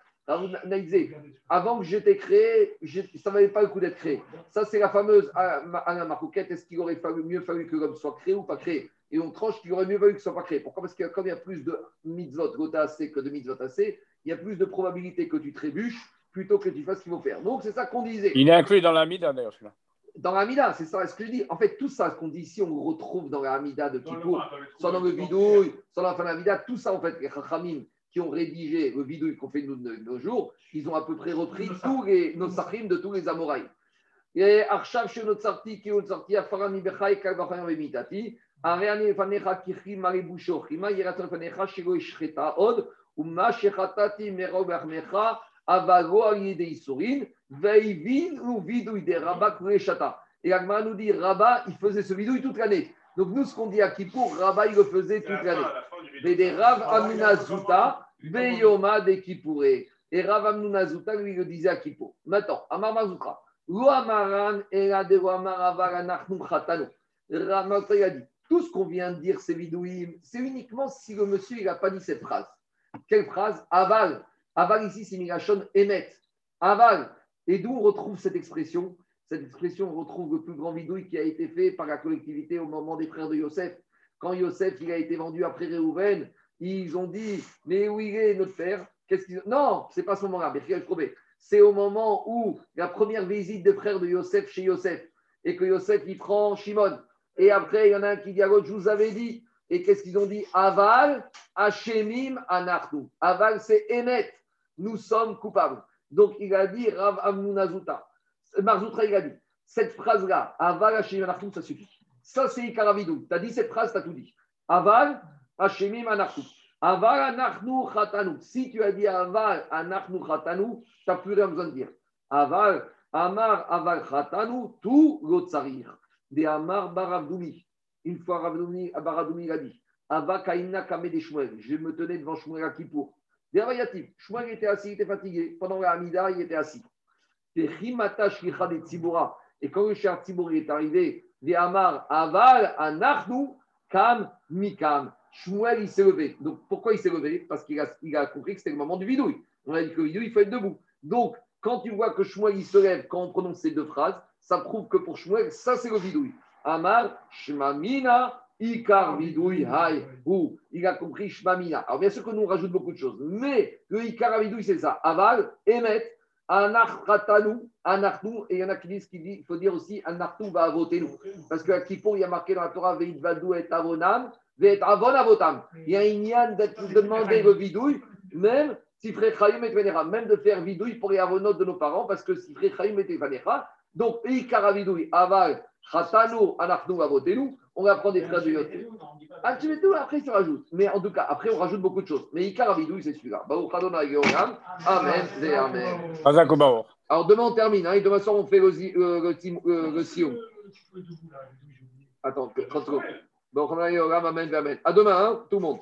Disait, avant que j'étais créé, je- ça ne valait pas le coup d'être créé. Ça, c'est la fameuse Alain Marouquette. Est-ce qu'il aurait fallu, mieux fallu que l'homme soit créé ou pas créé? Et on tranche qu'il aurait mieux fallu qu'il ne soit pas créé. Pourquoi? Parce que comme il y a plus de mitzvot gota assez que de mitzvot assez, il y a plus de probabilité que tu trébuches plutôt que tu fasses ce qu'il faut faire. Donc, c'est ça qu'on disait. Il est inclus dans la Mida d'ailleurs, celui-là. Dans la Hamida, c'est ça ce que je dis. En fait, tout ça, ce qu'on dit ici, on le retrouve dans la Hamida de Kippour, soit dans le bidouille, soit dans la fin de la Hamida. Tout ça, en fait, les Chachamim qui ont rédigé le bidouille qu'on fait nous de nos jours, ils ont à peu près repris tous les nos sachim de tous les Amoraïs. Et Arshav chez notre qui est notre sortie, Afarani Bechai, Kalvachayam Vemitati, Ariane Fanecha Kichi Maribusho, Chima Yeraton Fanecha, Shiro Ishreta Od, Uma Shechatati Mero Bermecha, Avago Aliede Isurin, Veivin ou Vidouille des Rabat Kureshata. Et Agma nous dit, Rabat, il faisait ce vidouille toute l'année. Donc nous, ce qu'on dit à Kippour, il le faisait toute l'année. Mais des Rav Amunazuta, Beyoma de Kippouré. Et Rav Amunazuta, lui, le disait à Kippour. Maintenant, Amar Mazoutra. Lo Amaran et la il a dit tout ce qu'on vient de dire, c'est vidouim, c'est uniquement si le monsieur, il n'a pas dit cette phrase. Quelle phrase? Aval. Aval ici, c'est Migashon Emet. Aval. Et d'où on retrouve cette expression? Cette expression, on retrouve le plus grand vidouille qui a été fait par la collectivité au moment des frères de Yosef. Quand Yosef il a été vendu après Réhouven, ils ont dit Mais où il est notre père? Qu'est-ce qu'ils... Non, c'est pas ce moment-là. C'est au moment où la première visite des frères de Yosef chez Yosef et que Yosef il prend Shimon. Et après, il y en a un qui dit à Je vous avais dit. Et qu'est-ce qu'ils ont dit? Aval, Hashemim, Anartu. Aval, c'est Emet. Nous sommes coupables. Donc il a dit Rav Amnunazuta. Marzoutra, il a dit cette phrase-là, Aval, Hashemim, Anartu, ça suffit. Ça, c'est Ikaravidou. Tu as dit cette phrase, tu as tout dit. Aval, Hashemim, Anartu. Aval, Anachnu, Chatanu. Si tu as dit Aval, Anachnu, Chatanu, tu n'as plus rien besoin de dire. Aval, Amar, Aval, Chatanu, tout l'otzarir. Des Amar, Baravdoumi. Une fois, il a dit Ava, Kaina, Kame, des. Je me tenais devant Shmuel à Kippour. Rayatim. Shmuel était assis, il était fatigué. Pendant la Hamida, il était assis. Et quand le cher Tzibour est arrivé, des Amar, Aval, Anachnu, Kam, Mikam. Shmuel, il s'est levé. Donc, pourquoi il s'est levé? Parce qu'il a, il a compris que c'était le moment du vidouille. On a dit que le vidouille, il faut être debout. Donc, quand tu vois que Shmuel, il se lève quand on prononce ces deux phrases, ça prouve que pour Shmuel, ça, c'est le vidouille. Amar, Shmamina, Ikar, vidouille, Hay, ou il a compris Shmamina. Alors, bien sûr que nous, on rajoute beaucoup de choses. Mais le Ikar, vidouille, c'est ça. Aval, Emet, Anachratanu, Anachnu, et il y en a qui disent qu'il faut dire aussi Anachnu va voter nous. Parce qu'à Kippour, il y a marqué dans la Torah, Veit Vadou et Avonam, Veit Avon Avotam. Il y a une yann de demander le vidouille, même si Frère Chaim et Venera, même de faire vidouille pour les avonotes de nos parents, parce que si Frère Chaim et Venera, donc Ikara vidouille, Aval, va voter nous, on va prendre des frères de Yoté. Ah, tout, après tu rajoutes. Mais en tout cas, après on rajoute beaucoup de choses. Mais Ikara vidouille, c'est celui-là. Amen et Amen. Alors demain on termine, hein, et demain soir on fait le, le, le Sion. Attends, 30 secondes. Georam, Amen Amen. À demain, hein, tout le monde.